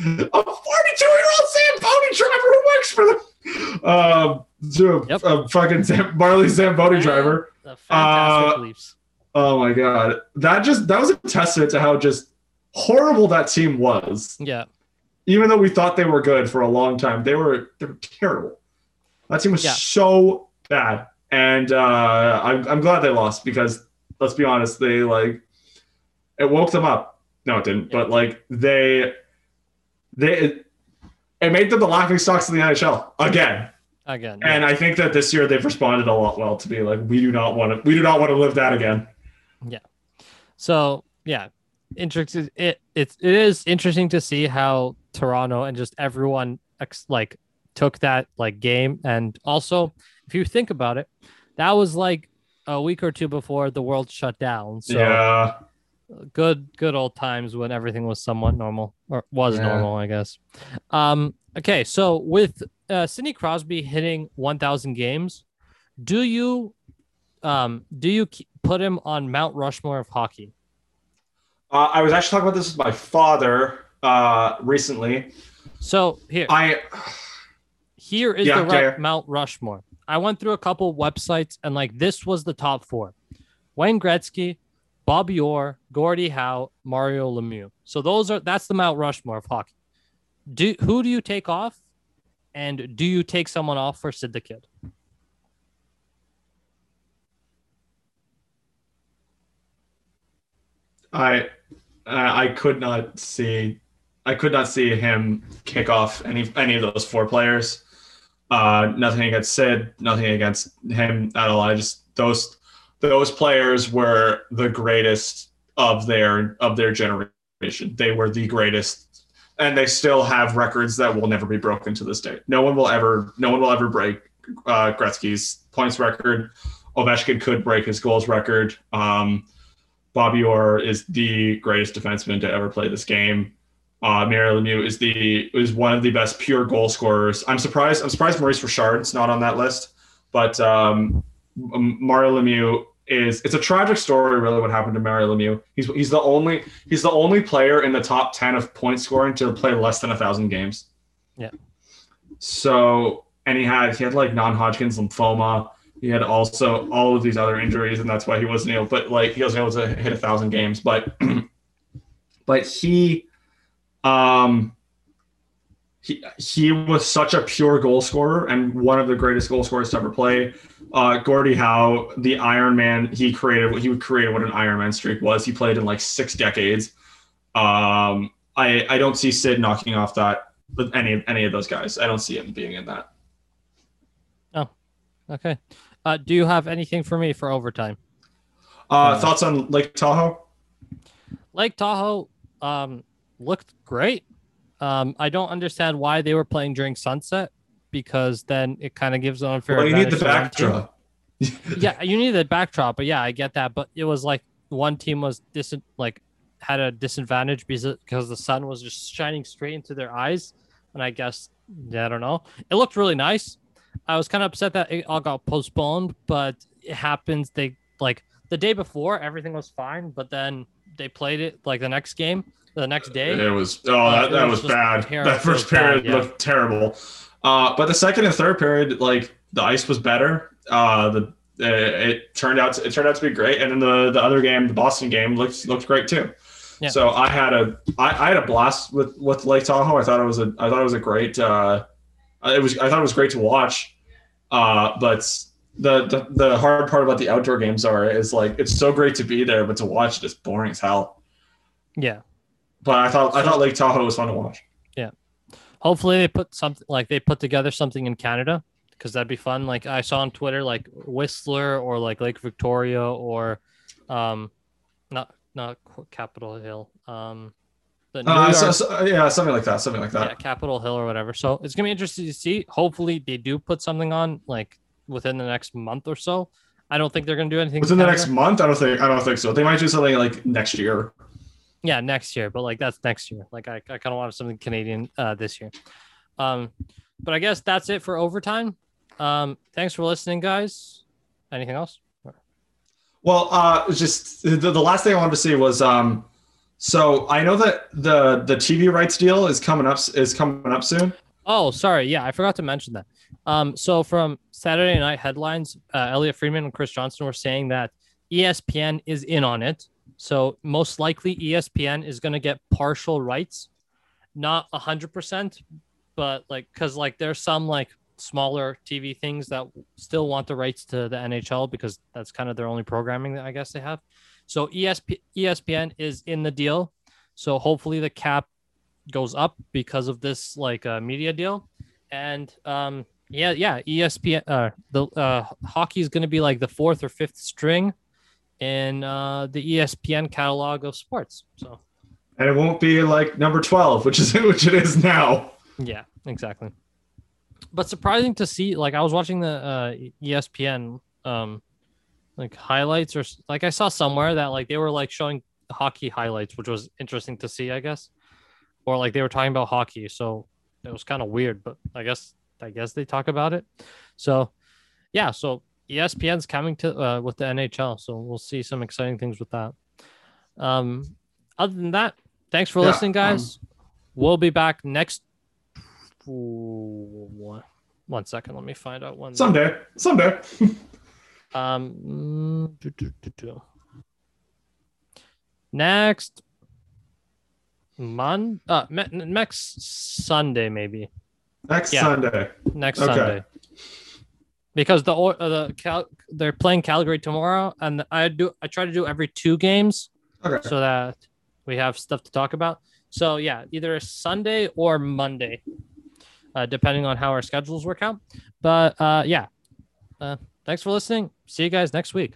[SPEAKER 3] 42 year old Zamboni driver who works for them. Um, to a,
[SPEAKER 1] Yep.
[SPEAKER 3] a fucking Sam, Marley Zamboni driver.
[SPEAKER 1] The fantastic
[SPEAKER 3] Uh,
[SPEAKER 1] Leafs.
[SPEAKER 3] Oh my god, that just that was a testament to how just horrible that team was.
[SPEAKER 1] Yeah.
[SPEAKER 3] Even though we thought they were good for a long time, they were they were terrible. That team was
[SPEAKER 1] Yeah.
[SPEAKER 3] so bad, and uh, I'm I'm glad they lost because let's be honest, they like it woke them up. No, it didn't, but like they they it, it made them the laughing stocks of the NHL again.
[SPEAKER 1] Again.
[SPEAKER 3] And I think that this year they've responded a lot well to be like, we do not want to, we do not want to live that again. Yeah.
[SPEAKER 1] So yeah, interesting. It it's it is interesting to see how Toronto and just everyone ex- like took that like game, and also if you think about it, that was like a week or two before the world shut down. So
[SPEAKER 3] yeah,
[SPEAKER 1] good good old times when everything was somewhat normal or was
[SPEAKER 3] Yeah.
[SPEAKER 1] normal, I guess. Um. Okay, so with uh, Sidney Crosby hitting 1,000 games, do you um do you put him on Mount Rushmore of hockey?
[SPEAKER 3] Uh, I was actually talking about this with my father uh, recently.
[SPEAKER 1] So here,
[SPEAKER 3] I
[SPEAKER 1] here is
[SPEAKER 3] Yeah,
[SPEAKER 1] the
[SPEAKER 3] yeah, yeah.
[SPEAKER 1] Mount Rushmore. I went through a couple websites and like this was the top four: Wayne Gretzky, Bobby Orr, Gordie Howe, Mario Lemieux. So those are that's the Mount Rushmore of hockey. Do who do you take off, and do you take someone off for Sid the Kid?
[SPEAKER 3] I I could not see I could not see him kick off any any of those four players. Uh, nothing against Sid, nothing against him at all. I just those those players were the greatest of their of their generation. They were the greatest, and they still have records that will never be broken to this day. No one will ever no one will ever break uh, Gretzky's points record. Ovechkin could break his goals record. Um, Bobby Orr is the greatest defenseman to ever play this game. Uh, Mario Lemieux is the is one of the best pure goal scorers. I'm surprised. I'm surprised Maurice Richard's not on that list, but um, Mario Lemieux is. It's a tragic story, really, what happened to Mario Lemieux. He's he's the only he's the only player in the top ten of point scoring to play less than a thousand games.
[SPEAKER 1] Yeah.
[SPEAKER 3] So and he had he had like non-Hodgkin's lymphoma. He had also all of these other injuries, and that's why he wasn't able. But like he wasn't able to hit a thousand games. But but he, um, he he was such a pure goal scorer and one of the greatest goal scorers to ever play. Uh, Gordie Howe, the Iron Man, he created what he created what an Iron Man streak was. He played in like six decades. Um, I I don't see Sid knocking off that with any any of those guys. I don't see him being in that.
[SPEAKER 1] Oh, okay. Uh, do you have anything for me for overtime?
[SPEAKER 3] Uh,
[SPEAKER 1] Uh,
[SPEAKER 3] thoughts on Lake Tahoe?
[SPEAKER 1] Lake Tahoe um, looked great. Um, I don't understand why they were playing during sunset because then it kind of gives an unfair.
[SPEAKER 3] Well, you need the
[SPEAKER 1] advantage to one team.
[SPEAKER 3] backdrop.
[SPEAKER 1] yeah, you need the backdrop, but yeah, I get that. But it was like one team was dis like had a disadvantage because because the sun was just shining straight into their eyes, and I guess yeah, I don't know. It looked really nice. I was kind of upset that it all got postponed, but it happens. They like the day before everything was fine, but then they played it like the next game, the next day.
[SPEAKER 3] It was oh
[SPEAKER 1] Uh,
[SPEAKER 3] that, that
[SPEAKER 1] was
[SPEAKER 3] was, bad.
[SPEAKER 1] terrible.
[SPEAKER 3] That first
[SPEAKER 1] It was bad,
[SPEAKER 3] period
[SPEAKER 1] yeah.
[SPEAKER 3] looked terrible. Uh, but the second and third period, like the ice was better. Uh, the uh, it turned out to, it turned out to be great, and then the the other game, the Boston game, looked looked great too.
[SPEAKER 1] Yeah.
[SPEAKER 3] So I had a I, I had a blast with with Lake Tahoe. I thought it was a I thought it was a great uh, it was I thought it was great to watch. Uh, but the, the the hard part about the outdoor games are is like it's so great to be there, but to watch it is boring as hell.
[SPEAKER 1] Yeah.
[SPEAKER 3] But I thought I thought Lake Tahoe was fun to watch.
[SPEAKER 1] Yeah, hopefully they put something like they put together something in Canada because that'd be fun. Like I saw on Twitter, like Whistler or like Lake Victoria or, um, not not Capitol Hill, um, the New
[SPEAKER 3] Uh,
[SPEAKER 1] York,
[SPEAKER 3] so, so- yeah, something like that. Something like that.
[SPEAKER 1] yeah, Capitol Hill or whatever. So it's gonna be interesting to see. Hopefully they do put something on like within the next month or so. I don't think they're gonna do anything
[SPEAKER 3] Within the next month, I don't think. I don't think so. They might do something like next year.
[SPEAKER 1] yeah next year but like that's next year like i, I kind of wanted something canadian uh this year um but i guess that's it for overtime um thanks for listening guys anything else
[SPEAKER 3] Well, uh, just the, the last thing I wanted to see was um, so I know that the the TV rights deal is coming up is coming up soon.
[SPEAKER 1] Oh, sorry. Yeah, I forgot to mention that. Um, so from Saturday Night Headlines, uh, Elliotte Friedman and Chris Johnston were saying that ESPN is in on it. So most likely ESPN is going to get partial rights, not a hundred percent, but like because like there's some like smaller TV things that still want the rights to the NHL because that's kind of their only programming that I guess they have. So ESP, ESPN is in the deal. So hopefully the cap goes up because of this like uh, media deal. And um, yeah, yeah, ESPN uh, the uh, hockey is going to be like the fourth or fifth string in uh, the ESPN catalog of sports. So
[SPEAKER 3] and it won't be like number 12, which is which it is now.
[SPEAKER 1] Yeah, exactly but surprising to see. Like I was watching the uh, ESPN um, like highlights or like I saw somewhere that like they were like showing hockey highlights, which was interesting to see, I guess, or like they were talking about hockey. So it was kind of weird, but I guess I guess they talk about it. So yeah, so ESPN's coming to uh, with the NHL, so we'll see some exciting things with that. Um, other than that, thanks for yeah, listening, guys. Um, we'll be back next one, one second. Let me find out one.
[SPEAKER 3] Someday. Someday.
[SPEAKER 1] um. Do, do, do, Next. Mon. Uh, next Sunday maybe.
[SPEAKER 3] Next yeah. Sunday.
[SPEAKER 1] Next okay. Sunday. Because the uh, the Cal they're playing Calgary tomorrow, and I do I try to do every two games, okay. so that we have stuff to talk about. So yeah, either Sunday or Monday uh, depending on how our schedules work out. But uh, yeah, uh, thanks for listening. See you guys next week.